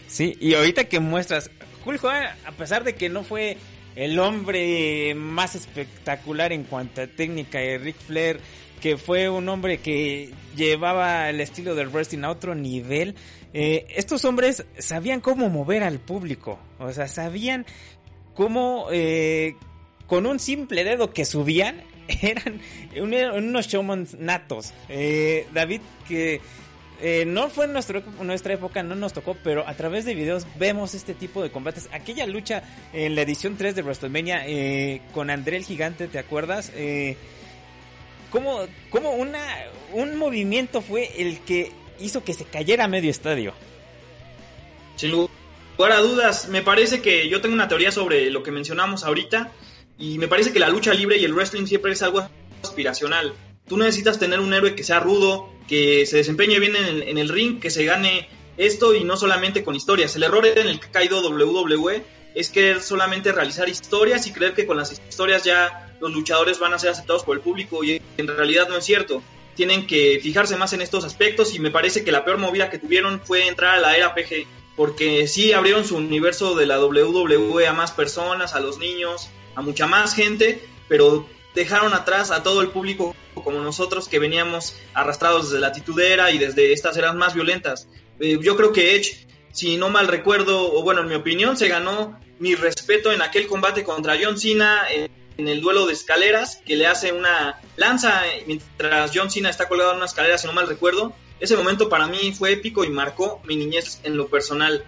Sí, y ahorita que muestras, Hulk a pesar de que no fue el hombre más espectacular en cuanto a técnica de Ric Flair, que fue un hombre que llevaba el estilo del wrestling a otro nivel, eh, estos hombres sabían cómo mover al público, o sea, sabían cómo eh, con un simple dedo que subían [laughs] eran unos showmans natos. Eh, David, que eh, no fue en nuestro, nuestra época, no nos tocó, pero a través de videos vemos este tipo de combates. Aquella lucha en la edición 3 de WrestleMania eh, con André el Gigante, ¿te acuerdas? Eh, ¿Cómo, cómo una, un movimiento fue el que hizo que se cayera medio estadio? Sin lugar a dudas, me parece que yo tengo una teoría sobre lo que mencionamos ahorita y me parece que la lucha libre y el wrestling siempre es algo aspiracional. Tú necesitas tener un héroe que sea rudo, que se desempeñe bien en el, ring, que se gane esto y no solamente con historias. El error en el que ha caído WWE es querer solamente realizar historias y creer que con las historias ya los luchadores van a ser aceptados por el público y en realidad no es cierto. Tienen que fijarse más en estos aspectos y me parece que la peor movida que tuvieron fue entrar a la era PG porque sí abrieron su universo de la WWE a más personas, a los niños, a mucha más gente, pero dejaron atrás a todo el público como nosotros que veníamos arrastrados desde la titudera y desde estas eras más violentas. Eh, yo creo que Edge, si no mal recuerdo, o bueno, en mi opinión, se ganó mi respeto en aquel combate contra John Cena en, el duelo de escaleras, que le hace una lanza mientras John Cena está colgado en una escalera, si no mal recuerdo. Ese momento para mí fue épico y marcó mi niñez en lo personal.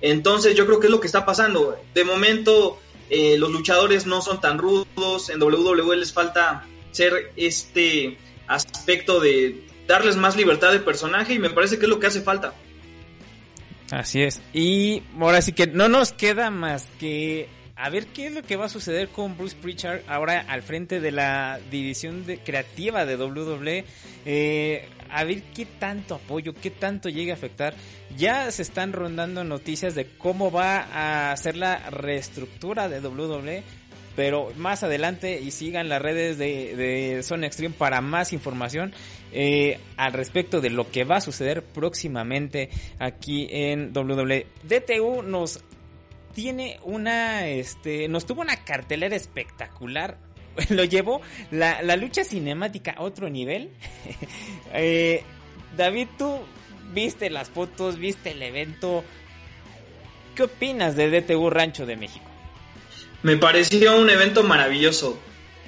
Entonces yo creo que es lo que está pasando. De momento eh, los luchadores no son tan rudos, en WWE les falta ser este aspecto de darles más libertad de personaje y me parece que es lo que hace falta. Así es. Y ahora sí que no nos queda más que a ver qué es lo que va a suceder con Bruce Pritchard ahora al frente de la división de, creativa de WWE. Eh, a ver qué tanto apoyo, qué tanto llega a afectar. Ya se están rondando noticias de cómo va a ser la reestructura de WWE. Pero más adelante y sigan las redes de, de Zone Extreme para más información eh, al respecto de lo que va a suceder próximamente aquí en WWE. DTU nos tiene una, este, nos tuvo una cartelera espectacular. [laughs] Lo llevó la, lucha cinemática a otro nivel. [laughs] Eh, David, tú viste las fotos, viste el evento. ¿Qué opinas de DTU Rancho de México? Me pareció un evento maravilloso.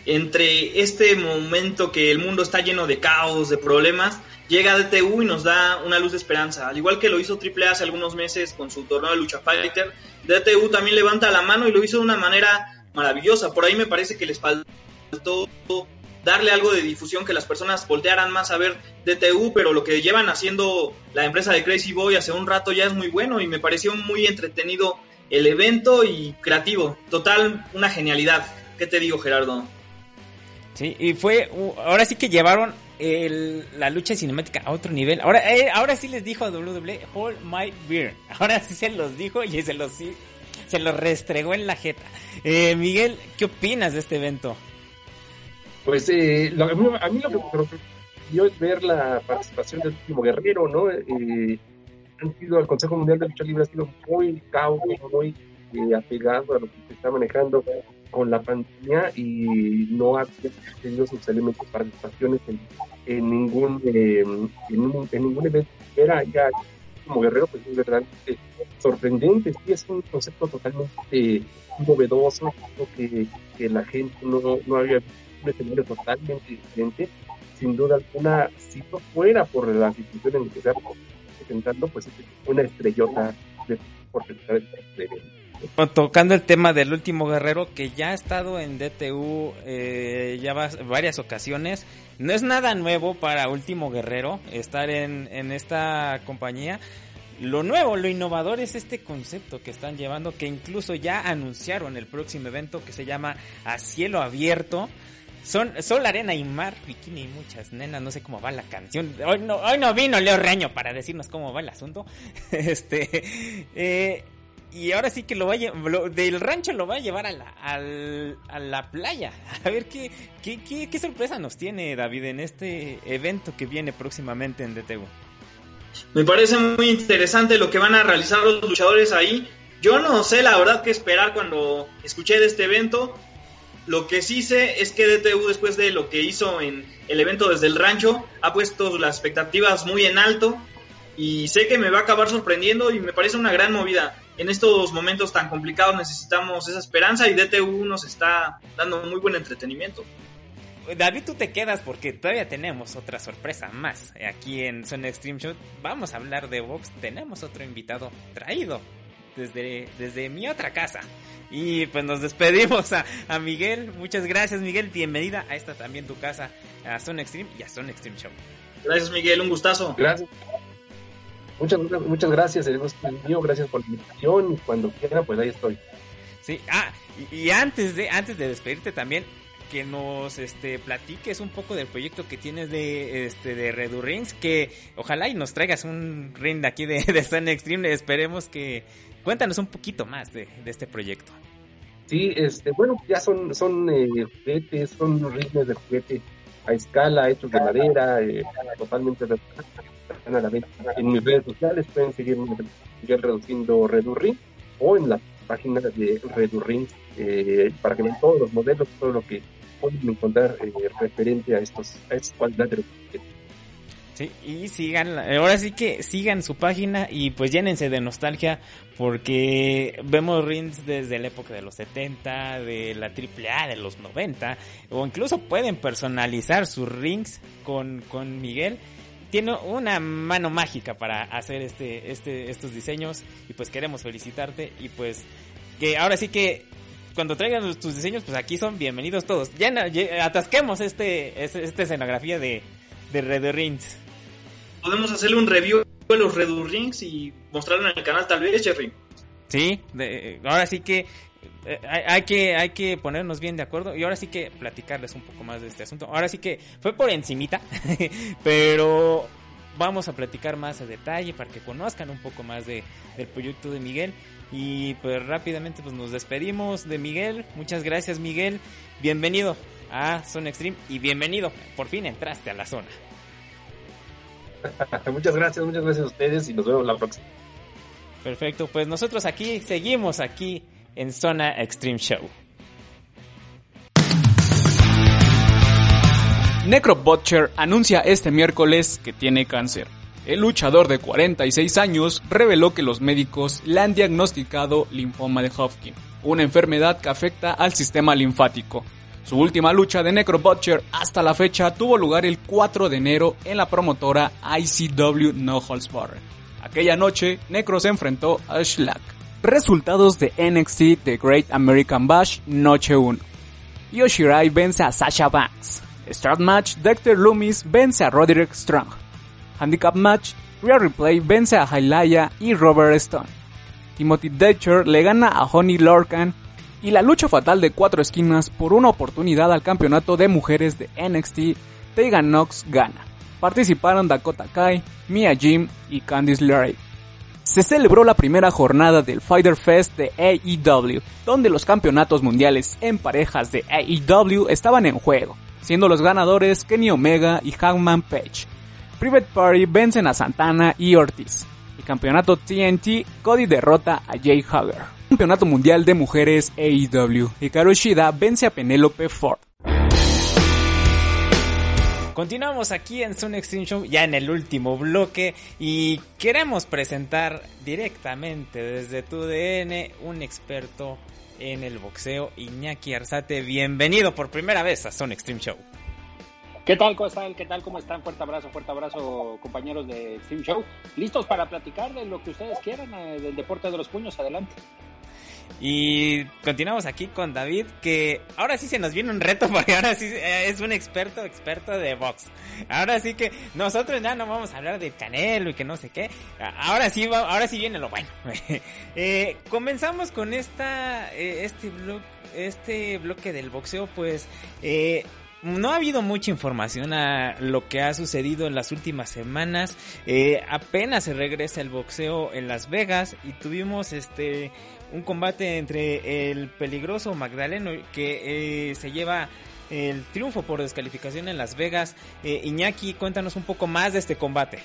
Entre este momento que el mundo está lleno de caos, de problemas, llega DTU y nos da una luz de esperanza. Al igual que lo hizo AAA hace algunos meses con su torneo de lucha fighter, DTU también levanta la mano y lo hizo de una manera maravillosa. Por ahí me parece que les faltó darle algo de difusión, que las personas voltearan más a ver DTU, pero lo que llevan haciendo la empresa de Crazy Boy hace un rato ya es muy bueno y me pareció muy entretenido el evento y creativo. Total, una genialidad. ¿Qué te digo, Gerardo? Sí, y fue, ahora sí que llevaron la lucha cinemática a otro nivel. Ahora, eh, ahora sí les dijo a WWE, hold my beer. [laughs] Ahora sí se los dijo y se los, se los restregó en la jeta. Eh, Miguel, ¿qué opinas de este evento? Pues eh, a mí lo que me dio es ver la participación del último guerrero, ¿no? han sido, el Consejo Mundial de Lucha Libre ha sido muy cauto, muy apegado a lo que se está manejando con la pandemia y no ha tenido sus elementos participaciones en, en ningún eh, en, ningún evento era ya como guerrero pues es verdaderamente sorprendente sí es un concepto totalmente novedoso que, que la gente no, no había visto un escenario totalmente diferente. Sin duda alguna si no fuera por la situación en que se presentando pues es una estrellota de por de tocando el tema del último guerrero que ya ha estado en DTU eh, ya varias ocasiones. No es nada nuevo para último guerrero estar en, en esta compañía. Lo nuevo, lo innovador es este concepto que están llevando, que incluso ya anunciaron el próximo evento que se llama A Cielo Abierto. Son Sol, Arena y Mar, Bikini y muchas nenas, no sé cómo va la canción. Hoy no, hoy no vino Leo Reño para decirnos cómo va el asunto. [laughs] Este, eh, y ahora sí que lo vaya del rancho lo va a llevar a la, a la playa. [laughs] A ver ¿qué, qué, qué, sorpresa nos tiene David en este evento que viene próximamente en DTU. Me parece muy interesante lo que van a realizar los luchadores ahí. Yo no sé la verdad qué esperar cuando escuché de este evento. Lo que sí sé es que DTU después de lo que hizo en el evento desde el rancho ha puesto las expectativas muy en alto y sé que me va a acabar sorprendiendo y me parece una gran movida en estos momentos tan complicados necesitamos esa esperanza y DTU nos está dando muy buen entretenimiento. David, tú te quedas porque todavía tenemos otra sorpresa más aquí en Zone Extreme Show. Vamos a hablar de Vox. Tenemos otro invitado traído desde, desde mi otra casa. Y pues nos despedimos a, a Miguel. Muchas gracias, Miguel. Bienvenida a esta también tu casa, a Zone Extreme y a Zone Extreme Show. Gracias, Miguel. Un gustazo. Gracias. Muchas, muchas gracias, el mío, gracias por la invitación y cuando quiera, pues ahí estoy. Sí, ah, y, antes de antes de despedirte también, que nos este platiques un poco del proyecto que tienes de este de Redu Rings, que ojalá y nos traigas un ring de aquí de, de Sun Extreme, esperemos que cuéntanos un poquito más de, este proyecto. Sí, este, bueno, ya son, son eh, juguetes, son rines de juguete a escala, hechos de madera, eh, totalmente en mis redes sociales. Pueden seguirme Miguel Reduciendo Redurring o en la página de Redurring eh, para que vean todos los modelos, todo lo que pueden encontrar eh, referente a estos, a estos cualidades Sí, y sigan, ahora sí que sigan su página y pues llénense de nostalgia porque vemos rings desde la época de los 70, de la AAA de los 90 o incluso pueden personalizar sus rings con, con Miguel tiene una mano mágica para hacer este, este, estos diseños y pues queremos felicitarte y pues que ahora sí que cuando traigan tus diseños pues aquí son bienvenidos todos. Ya, atasquemos este, este, esta escenografía de, de Red Rings. Podemos hacerle un review de los Red Rings y mostrarlo en el canal tal vez, Jerry. Sí, de, ahora sí que eh, hay, que, hay que ponernos bien de acuerdo y ahora sí que platicarles un poco más de este asunto. Ahora sí que fue por encimita, [laughs] pero vamos a platicar más a detalle para que conozcan un poco más de, del proyecto de Miguel. Y pues rápidamente pues nos despedimos de Miguel. Muchas gracias Miguel. Bienvenido a Zona Extreme y bienvenido. Por fin entraste a la zona. [laughs] muchas gracias, muchas gracias a ustedes y nos vemos la próxima. Perfecto, pues nosotros aquí seguimos aquí en Zona Extreme Show. Necrobutcher anuncia este miércoles que tiene cáncer. El luchador de 46 años reveló que los médicos le han diagnosticado linfoma de Hodgkin, una enfermedad que afecta al sistema linfático. Su última lucha de Necrobutcher hasta la fecha tuvo lugar el 4 de enero en la promotora ICW No Holds Barred. Aquella noche, Necro se enfrentó a Schlack. Resultados de NXT The Great American Bash Noche 1. Yoshirai vence a Sasha Banks. Start Match, Dexter Loomis vence a Roderick Strong. Handicap Match, Real Replay vence a Hailaya y Robert Stone. Timothy Thatcher le gana a Honey Lorcan y la lucha fatal de cuatro esquinas por una oportunidad al campeonato de mujeres de NXT, Tegan Knox gana. Participaron Dakota Kai, Mia Jim y Candice LeRae. Se celebró la primera jornada del Fighter Fest de AEW, donde los campeonatos mundiales en parejas de AEW estaban en juego siendo los ganadores Kenny Omega y Hangman Page. Private Party vencen a Santana y Ortiz. El campeonato TNT, Cody derrota a Jay Hager. Campeonato Mundial de Mujeres AEW. Hikaru Shida vence a Penelope Ford. Continuamos aquí en Sun Extreme Show, ya en el último bloque, y queremos presentar directamente desde tu DN un experto en el boxeo, Iñaki Arzate. Bienvenido por primera vez a Zone Extreme Show. ¿Qué tal, ¿Qué tal? ¿Cómo están? Fuerte abrazo, fuerte abrazo, compañeros de Extreme Show. ¿Listos para platicar de lo que ustedes quieran, eh, del deporte de los puños? Adelante. Y continuamos aquí con David, que ahora sí se nos viene un reto, [laughs] porque ahora sí eh, es un experto, experto de box. Ahora sí que nosotros ya no vamos a hablar de Canelo y que no sé qué. Ahora sí, ahora sí viene lo bueno. [laughs] eh, comenzamos con esta, eh, este, este bloque del boxeo, pues... No ha habido mucha información a lo que ha sucedido en las últimas semanas. Apenas se regresa el boxeo en Las Vegas y tuvimos este un combate entre el peligroso Magdaleno que eh, se lleva el triunfo por descalificación en Las Vegas. Eh, Iñaki, cuéntanos un poco más de este combate.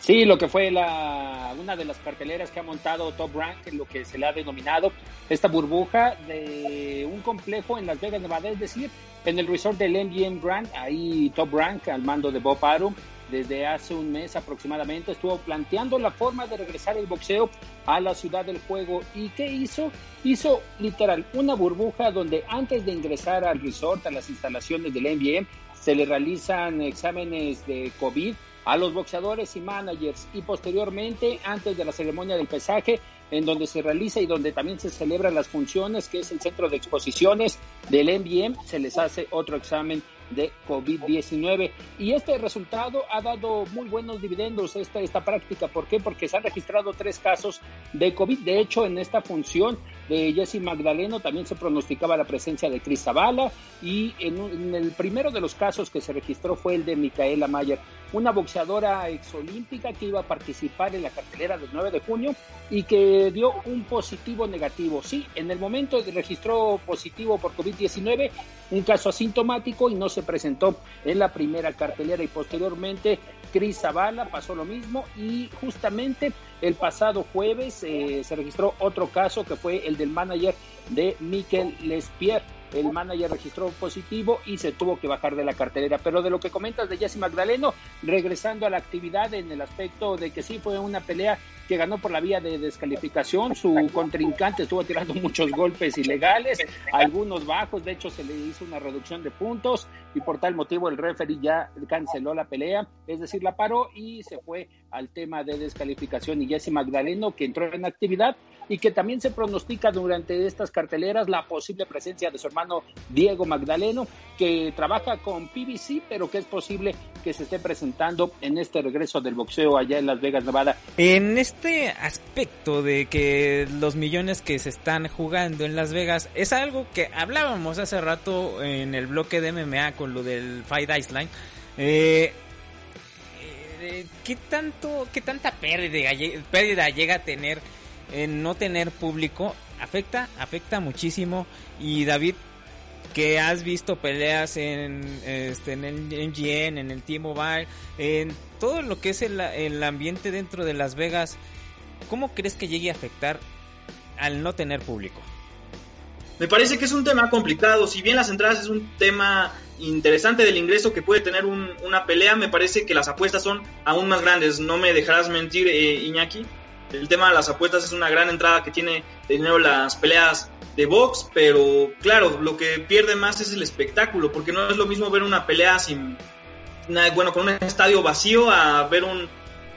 Sí, lo que fue la, una de las carteleras que ha montado Top Rank, lo que se le ha denominado esta burbuja de un complejo en Las Vegas, Nevada, es decir, en el resort del MGM Grand, ahí Top Rank al mando de Bob Arum, desde hace un mes aproximadamente estuvo planteando la forma de regresar el boxeo a la ciudad del juego. ¿Y qué hizo? Hizo literal una burbuja donde antes de ingresar al resort, a las instalaciones del MGM, se le realizan exámenes de COVID a los boxeadores y managers y posteriormente, antes de la ceremonia del pesaje, en donde se realiza y donde también se celebran las funciones, que es el centro de exposiciones del MBM, se les hace otro examen de COVID-19. Y este resultado ha dado muy buenos dividendos esta, esta práctica. ¿Por qué? Porque se han registrado tres casos de COVID. De hecho, en esta función de Jesse Magdaleno también se pronosticaba la presencia de Cris Zavala y en, el primero de los casos que se registró fue el de Micaela Mayer, una boxeadora exolímpica que iba a participar en la cartelera del 9 de junio y que dio un positivo negativo. Sí, en el momento registró positivo por COVID-19, un caso asintomático y no se presentó en la primera cartelera y posteriormente Cris Zavala pasó lo mismo y justamente el pasado jueves eh, se registró otro caso que fue el del manager de Miquel Lespierre el manager registró positivo y se tuvo que bajar de la cartelera. Pero de lo que comentas de Jesse Magdaleno, regresando a la actividad en el aspecto de que sí fue una pelea que ganó por la vía de descalificación, su contrincante estuvo tirando muchos golpes ilegales, algunos bajos, de hecho se le hizo una reducción de puntos y por tal motivo el referee ya canceló la pelea, es decir, la paró y se fue al tema de descalificación y Jesse Magdaleno que entró en actividad y que también se pronostica durante estas carteleras la posible presencia de su hermano Diego Magdaleno, que trabaja con PBC, pero que es posible que se esté presentando en este regreso del boxeo allá en Las Vegas, Nevada. En este aspecto de que los millones que se están jugando en Las Vegas es algo que hablábamos hace rato en el bloque de MMA con lo del Fight Iceland. Eh, eh, ¿qué tanto, qué tanta pérdida, pérdida llega a tener en no tener público afecta, afecta muchísimo. Y David, que has visto peleas en, este, en el MGN, en el T-Mobile, en todo lo que es el, el ambiente dentro de Las Vegas, ¿cómo crees que llegue a afectar al no tener público? Me parece que es un tema complicado. Si bien las entradas es un tema interesante del ingreso que puede tener una pelea, me parece que las apuestas son aún más grandes. No me dejarás mentir, eh, Iñaki el tema de las apuestas es una gran entrada que tiene de dinero las peleas de box, pero claro, lo que pierde más es el espectáculo, porque no es lo mismo ver una pelea sin, bueno, con un estadio vacío a ver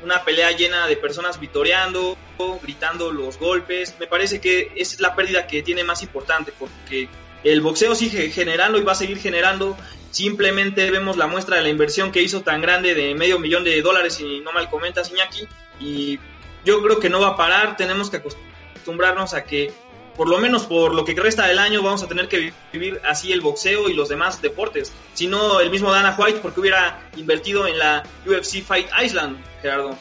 una pelea llena de personas vitoreando, gritando los golpes. Me parece que es la pérdida que tiene más importante, porque el boxeo sigue generando y va a seguir generando. Simplemente vemos la muestra de la inversión que hizo tan grande de medio millón de dólares, y no mal comentas, Iñaki, y yo creo que no va a parar, tenemos que acostumbrarnos a que por lo menos por lo que resta del año vamos a tener que vivir así el boxeo y los demás deportes. Si no, el mismo Dana White, porque hubiera invertido en la UFC Fight Island, Gerardo.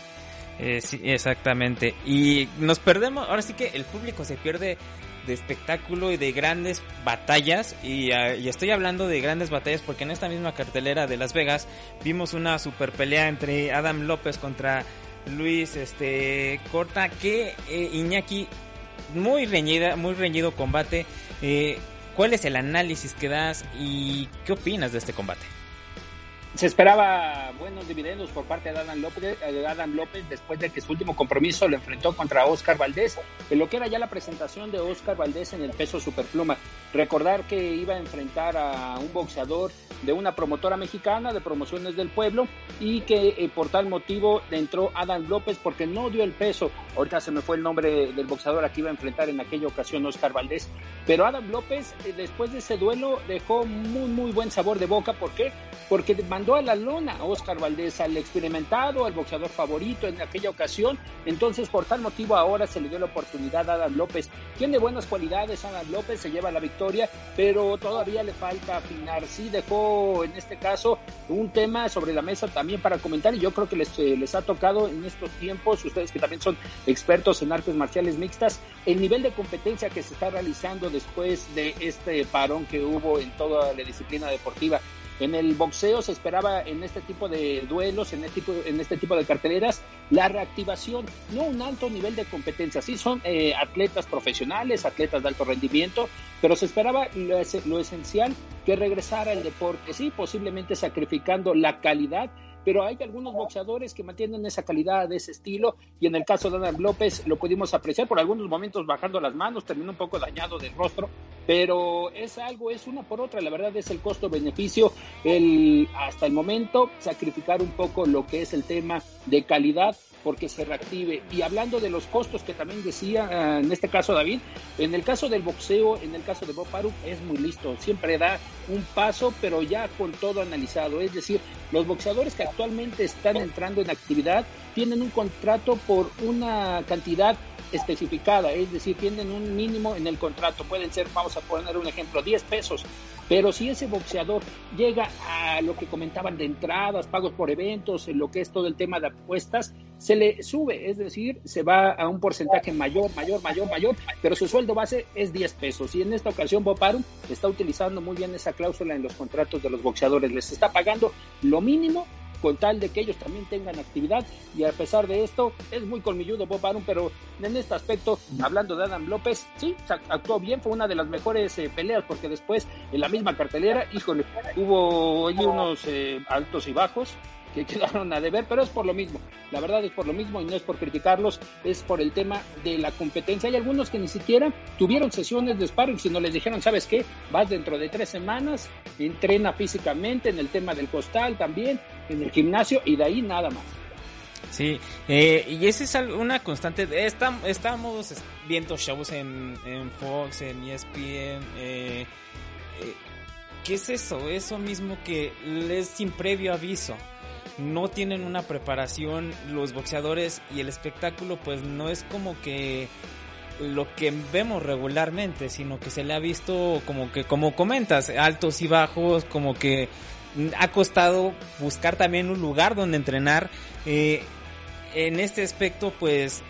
Eh, sí, exactamente. Y nos perdemos, ahora sí que el público se pierde de espectáculo y de grandes batallas. Y, ah, y, estoy hablando de grandes batallas porque en esta misma cartelera de Las Vegas vimos una super pelea entre Adam López contra Luis este Corta, que eh, Iñaki, muy reñida, muy reñido combate. Eh, ¿Cuál es el análisis que das y qué opinas de este combate? Se esperaba buenos dividendos por parte de Adam López, Adam López después de que su último compromiso lo enfrentó contra Oscar Valdés, en lo que era ya la presentación de Oscar Valdés en el peso superpluma. Recordar que iba a enfrentar a un boxeador de una promotora mexicana de promociones del pueblo y que eh, por tal motivo entró Adam López porque no dio el peso. Ahorita se me fue el nombre del boxeador a que iba a enfrentar en aquella ocasión Oscar Valdés. Pero Adam López eh, después de ese duelo dejó muy muy buen sabor de boca. ¿Por qué? Porque mandó a la lona a Oscar Valdés, al experimentado, al boxeador favorito en aquella ocasión. Entonces por tal motivo ahora se le dio la oportunidad a Adam López. Tiene buenas cualidades Adam López, se lleva la victoria, pero todavía le falta afinar. Sí dejó en este caso un tema sobre la mesa también para comentar y yo creo que les, eh, les ha tocado en estos tiempos, ustedes que también son expertos en artes marciales mixtas, el nivel de competencia que se está realizando después de este parón que hubo en toda la disciplina deportiva. En el boxeo se esperaba en este tipo de duelos, en este tipo, en este tipo de carteleras, la reactivación, no un alto nivel de competencia. Sí son eh, atletas profesionales, atletas de alto rendimiento, pero se esperaba lo, lo esencial que regresara el deporte, sí, posiblemente sacrificando la calidad pero hay algunos boxeadores que mantienen esa calidad, ese estilo, y en el caso de Adam López lo pudimos apreciar por algunos momentos bajando las manos, terminó un poco dañado del rostro, pero es algo, es una por otra, la verdad es el costo-beneficio, el hasta el momento sacrificar un poco lo que es el tema de calidad porque se reactive. Y hablando de los costos que también decía ah, en este caso David, en el caso del boxeo, en el caso de Bob Arum, es muy listo, siempre da un paso, pero ya con todo analizado. Es decir, los boxeadores que actualmente están entrando en actividad tienen un contrato por una cantidad especificada, es decir, tienen un mínimo en el contrato, pueden ser, vamos a poner un ejemplo, 10 pesos, pero si ese boxeador llega a lo que comentaban de entradas, pagos por eventos, en lo que es todo el tema de apuestas, se le sube, es decir, se va a un porcentaje mayor, mayor, mayor, mayor, pero su sueldo base es 10 pesos. Y en esta ocasión Bob Arum está utilizando muy bien esa cláusula en los contratos de los boxeadores, les está pagando lo mínimo con tal de que ellos también tengan actividad. Y a pesar de esto, es muy colmilludo Bob Arum, pero en este aspecto, hablando de Adam López, sí, actuó bien, fue una de las mejores eh, peleas, porque después en la misma cartelera, híjole, hubo allí unos eh, altos y bajos que [laughs] quedaron a deber, pero es por lo mismo. La verdad es por lo mismo y no es por criticarlos, es por el tema de la competencia. Hay algunos que ni siquiera tuvieron sesiones de sparring, sino les dijeron, ¿sabes qué? Vas dentro de tres semanas, entrena físicamente en el tema del costal también, en el gimnasio y de ahí nada más. Sí, eh, y esa es una constante. estamos viendo shows en, Fox, en ESPN. Eh, eh, ¿Qué es eso? Eso mismo que es sin previo aviso. No tienen una preparación los boxeadores y el espectáculo pues no es como que lo que vemos regularmente, sino que se le ha visto como que, como comentas, altos y bajos, como que ha costado buscar también un lugar donde entrenar. Eh, en este aspecto, pues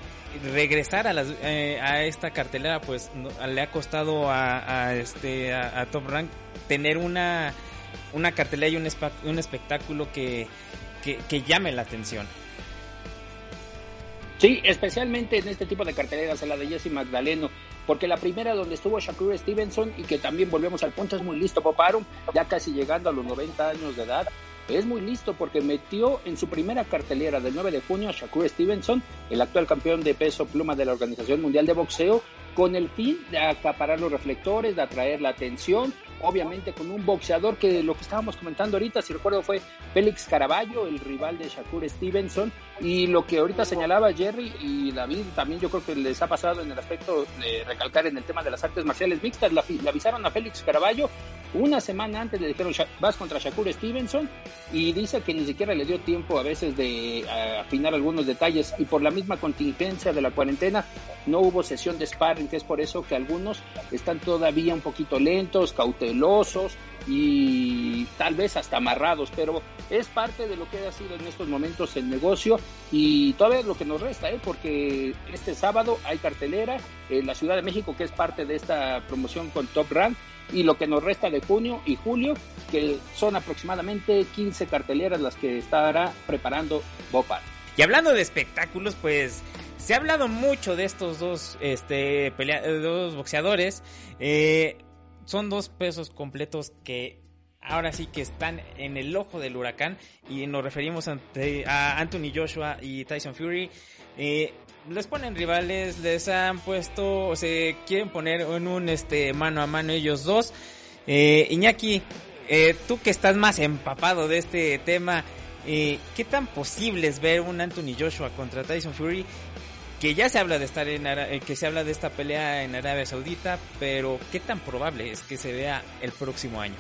regresar a, las, eh, a esta cartelera, pues le ha costado a, este a, Top Rank tener una una cartelera y un, un espectáculo que, que, llame la atención. Sí, especialmente en este tipo de carteleras, en la de Jesse Magdaleno, porque la primera donde estuvo Shakur Stevenson y que también volvemos al punto es muy listo, Poparum, ya casi llegando a los 90 años de edad, es muy listo porque metió en su primera cartelera del 9 de junio a Shakur Stevenson, el actual campeón de peso pluma de la Organización Mundial de Boxeo, con el fin de acaparar los reflectores, de atraer la atención, obviamente con un boxeador que lo que estábamos comentando ahorita, si recuerdo, fue Félix Caraballo, el rival de Shakur Stevenson, y lo que ahorita señalaba Jerry y David, también yo creo que les ha pasado en el aspecto de recalcar en el tema de las artes marciales mixtas, le avisaron a Félix Caraballo una semana antes le dijeron vas contra Shakur Stevenson y dice que ni siquiera le dio tiempo a veces de afinar algunos detalles. Y por la misma contingencia de la cuarentena no hubo sesión de sparring, que es por eso que algunos están todavía un poquito lentos, cautelosos y tal vez hasta amarrados, pero es parte de lo que ha sido en estos momentos el negocio y todavía es lo que nos resta, ¿eh? porque este sábado hay cartelera en la Ciudad de México que es parte de esta promoción con Top Rank y lo que nos resta de junio y julio, que son aproximadamente 15 carteleras las que estará preparando Bopar. Y hablando de espectáculos, pues se ha hablado mucho de estos dos, este, dos boxeadores. Eh, son dos pesos completos que ahora sí que están en el ojo del huracán y nos referimos a Anthony Joshua y Tyson Fury. Eh, les ponen rivales, les han puesto, o se quieren poner en un este mano a mano ellos dos. Eh, Iñaki, eh, tú que estás más empapado de este tema, ¿qué tan posible es ver un Anthony Joshua contra Tyson Fury? Que ya se habla de estar en eh, que se habla de esta pelea en Arabia Saudita, pero ¿qué tan probable es que se vea el próximo año?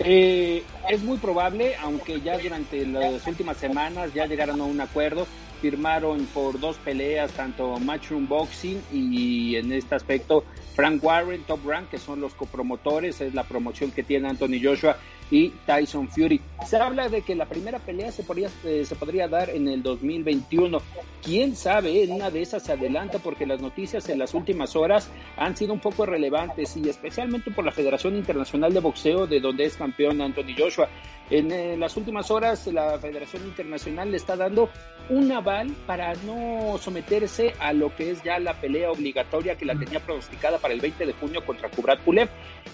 es muy probable, aunque ya durante las últimas semanas ya llegaron a un acuerdo firmaron por dos peleas, tanto Matchroom Boxing y en este aspecto Frank Warren, Top Rank, que son los copromotores, es la promoción que tiene Anthony Joshua y Tyson Fury. Se habla de que la primera pelea se podría, eh, se podría dar en el 2021. Quién sabe, en una de esas se adelanta porque las noticias en las últimas horas han sido un poco relevantes y especialmente por la Federación Internacional de Boxeo, de donde es campeón Anthony Joshua. En, en eh, las últimas horas la Federación Internacional le está dando un aval para no someterse a lo que es ya la pelea obligatoria que la tenía pronosticada para el 20 de junio contra Kubrat Pulev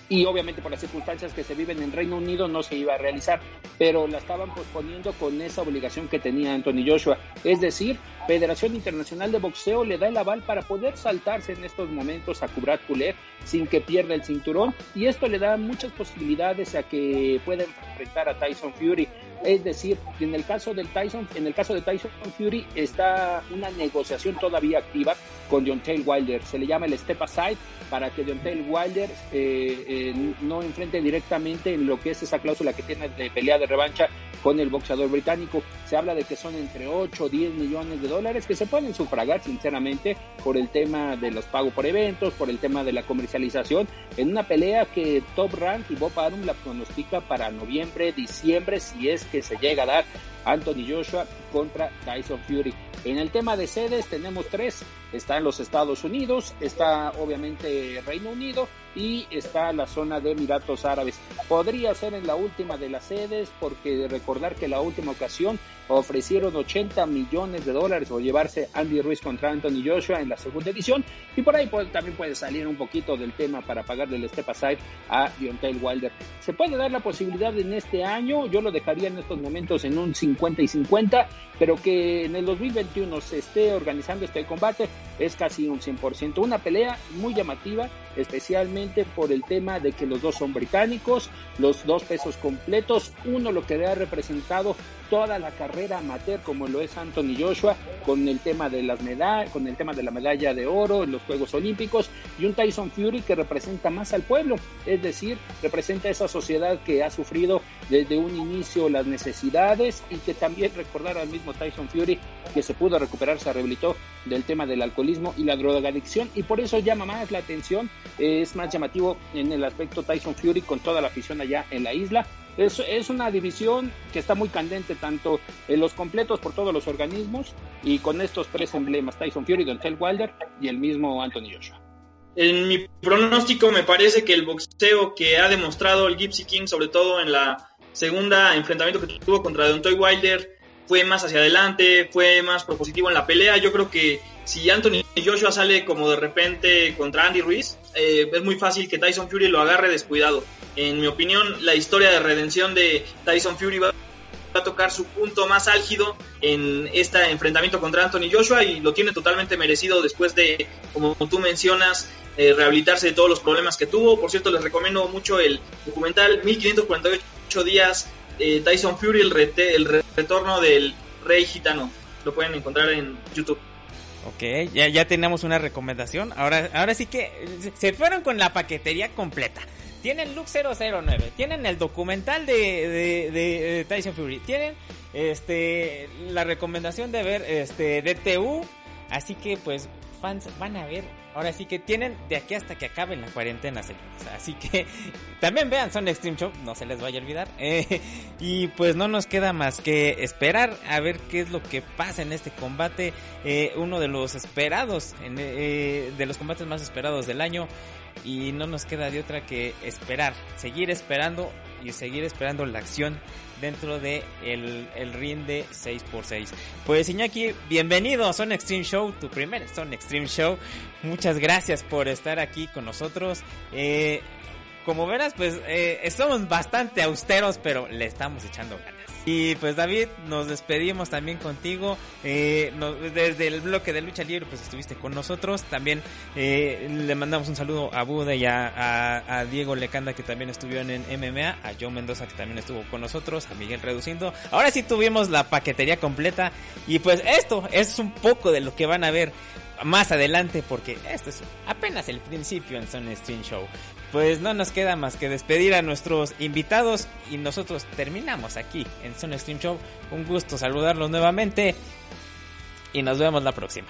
y obviamente por las circunstancias que se viven en Reino Unido no se iba a realizar, pero la estaban posponiendo con esa obligación que tenía Anthony Joshua. Es decir, Federación Internacional de Boxeo le da el aval para poder saltarse en estos momentos a Kubrat Pulev sin que pierda el cinturón. Y esto le da muchas posibilidades a que pueda enfrentar a Tyson Fury. Es decir, en el caso del Tyson, en el caso de Tyson Fury está una negociación todavía activa con Deontay Wilder. Se le llama el step aside para que Deontay Wilder eh, eh, no enfrente directamente en lo que es esa cláusula que tiene de pelea de revancha con el boxeador británico. Se habla de que son entre 8 o 10 millones de dólares que se pueden sufragar sinceramente por el tema de los pagos por eventos, por el tema de la comercialización, en una pelea que Top Rank y Bob Arum la pronostica para noviembre, diciembre, si es que se llega a dar Anthony Joshua contra Tyson Fury. En el tema de sedes tenemos tres. Está en los Estados Unidos, está obviamente Reino Unido y está la zona de Emiratos Árabes. Podría ser en la última de las sedes porque recordar que la última ocasión ofrecieron 80 millones de dólares o llevarse Andy Ruiz contra Anthony Joshua en la segunda edición y por ahí también puede salir un poquito del tema para pagarle el step aside a Deontay Wilder. Se puede dar la posibilidad en este año, yo lo dejaría en estos momentos en un 50 y 50, pero que en el 2021 se esté organizando este combate es casi un 100%. Una pelea muy llamativa, especialmente por el tema de que los dos son británicos, los dos pesos completos, uno lo que ha representado toda la carrera amateur como lo es Anthony Joshua con el tema de las medallas, con el tema de la medalla de oro en los Juegos Olímpicos y un Tyson Fury que representa más al pueblo, es decir, representa esa sociedad que ha sufrido desde un inicio las necesidades y que también recordar al mismo Tyson Fury que se pudo recuperar, se rehabilitó del tema del alcoholismo y la drogadicción y por eso llama más la atención, es más llamativo en el aspecto Tyson Fury con toda la afición allá en la isla es, es una división que está muy candente tanto en los completos por todos los organismos y con estos tres emblemas, Tyson Fury, Dontel Wilder y el mismo Anthony Joshua. En mi pronóstico me parece que el boxeo que ha demostrado el Gypsy King, sobre todo en la segunda enfrentamiento que tuvo contra Dontel Wilder, fue más hacia adelante, fue más propositivo en la pelea. Yo creo que si Anthony Joshua sale como de repente contra Andy Ruiz, eh, es muy fácil que Tyson Fury lo agarre descuidado. En mi opinión, la historia de redención de Tyson Fury va a tocar su punto más álgido en este enfrentamiento contra Anthony Joshua y lo tiene totalmente merecido después de, como tú mencionas, eh, rehabilitarse de todos los problemas que tuvo. Por cierto, les recomiendo mucho el documental 1548 días eh, Tyson Fury, el, el retorno del rey gitano. Lo pueden encontrar en YouTube. Ok, ya, ya tenemos una recomendación. Ahora, ahora sí que se fueron con la paquetería completa. Tienen Look 009, tienen el documental de, de, Tyson Fury, tienen este la recomendación de ver este DTU, así que pues fans van a ver Ahora sí que tienen de aquí hasta que acaben la cuarentena, señores. Así que [laughs] también vean Son Extreme Show, no se les vaya a olvidar. [laughs] Eh, y pues no nos queda más que esperar a ver qué es lo que pasa en este combate. Eh, uno de los esperados, eh, de los combates más esperados del año. Y no nos queda de otra que esperar, seguir esperando y seguir esperando la acción dentro de el, el ring de 6x6. Pues Iñaki, bienvenido a Son Extreme Show, tu primer Son Extreme Show. Muchas gracias por estar aquí con nosotros. Eh, como verás, pues eh, estamos bastante austeros, pero le estamos echando ganas. Y pues David, nos despedimos también contigo. Eh, desde el bloque de lucha libre, pues estuviste con nosotros. También eh, le mandamos un saludo a Buda y a, Diego Lecanda que también estuvieron en MMA, a Joe Mendoza que también estuvo con nosotros, a Miguel Reduciendo. Ahora sí tuvimos la paquetería completa. Y pues esto es un poco de lo que van a ver más adelante porque esto es apenas el principio en Son Stream Show. Pues no nos queda más que despedir a nuestros invitados y nosotros terminamos aquí en Son Stream Show. Un gusto saludarlos nuevamente y nos vemos la próxima.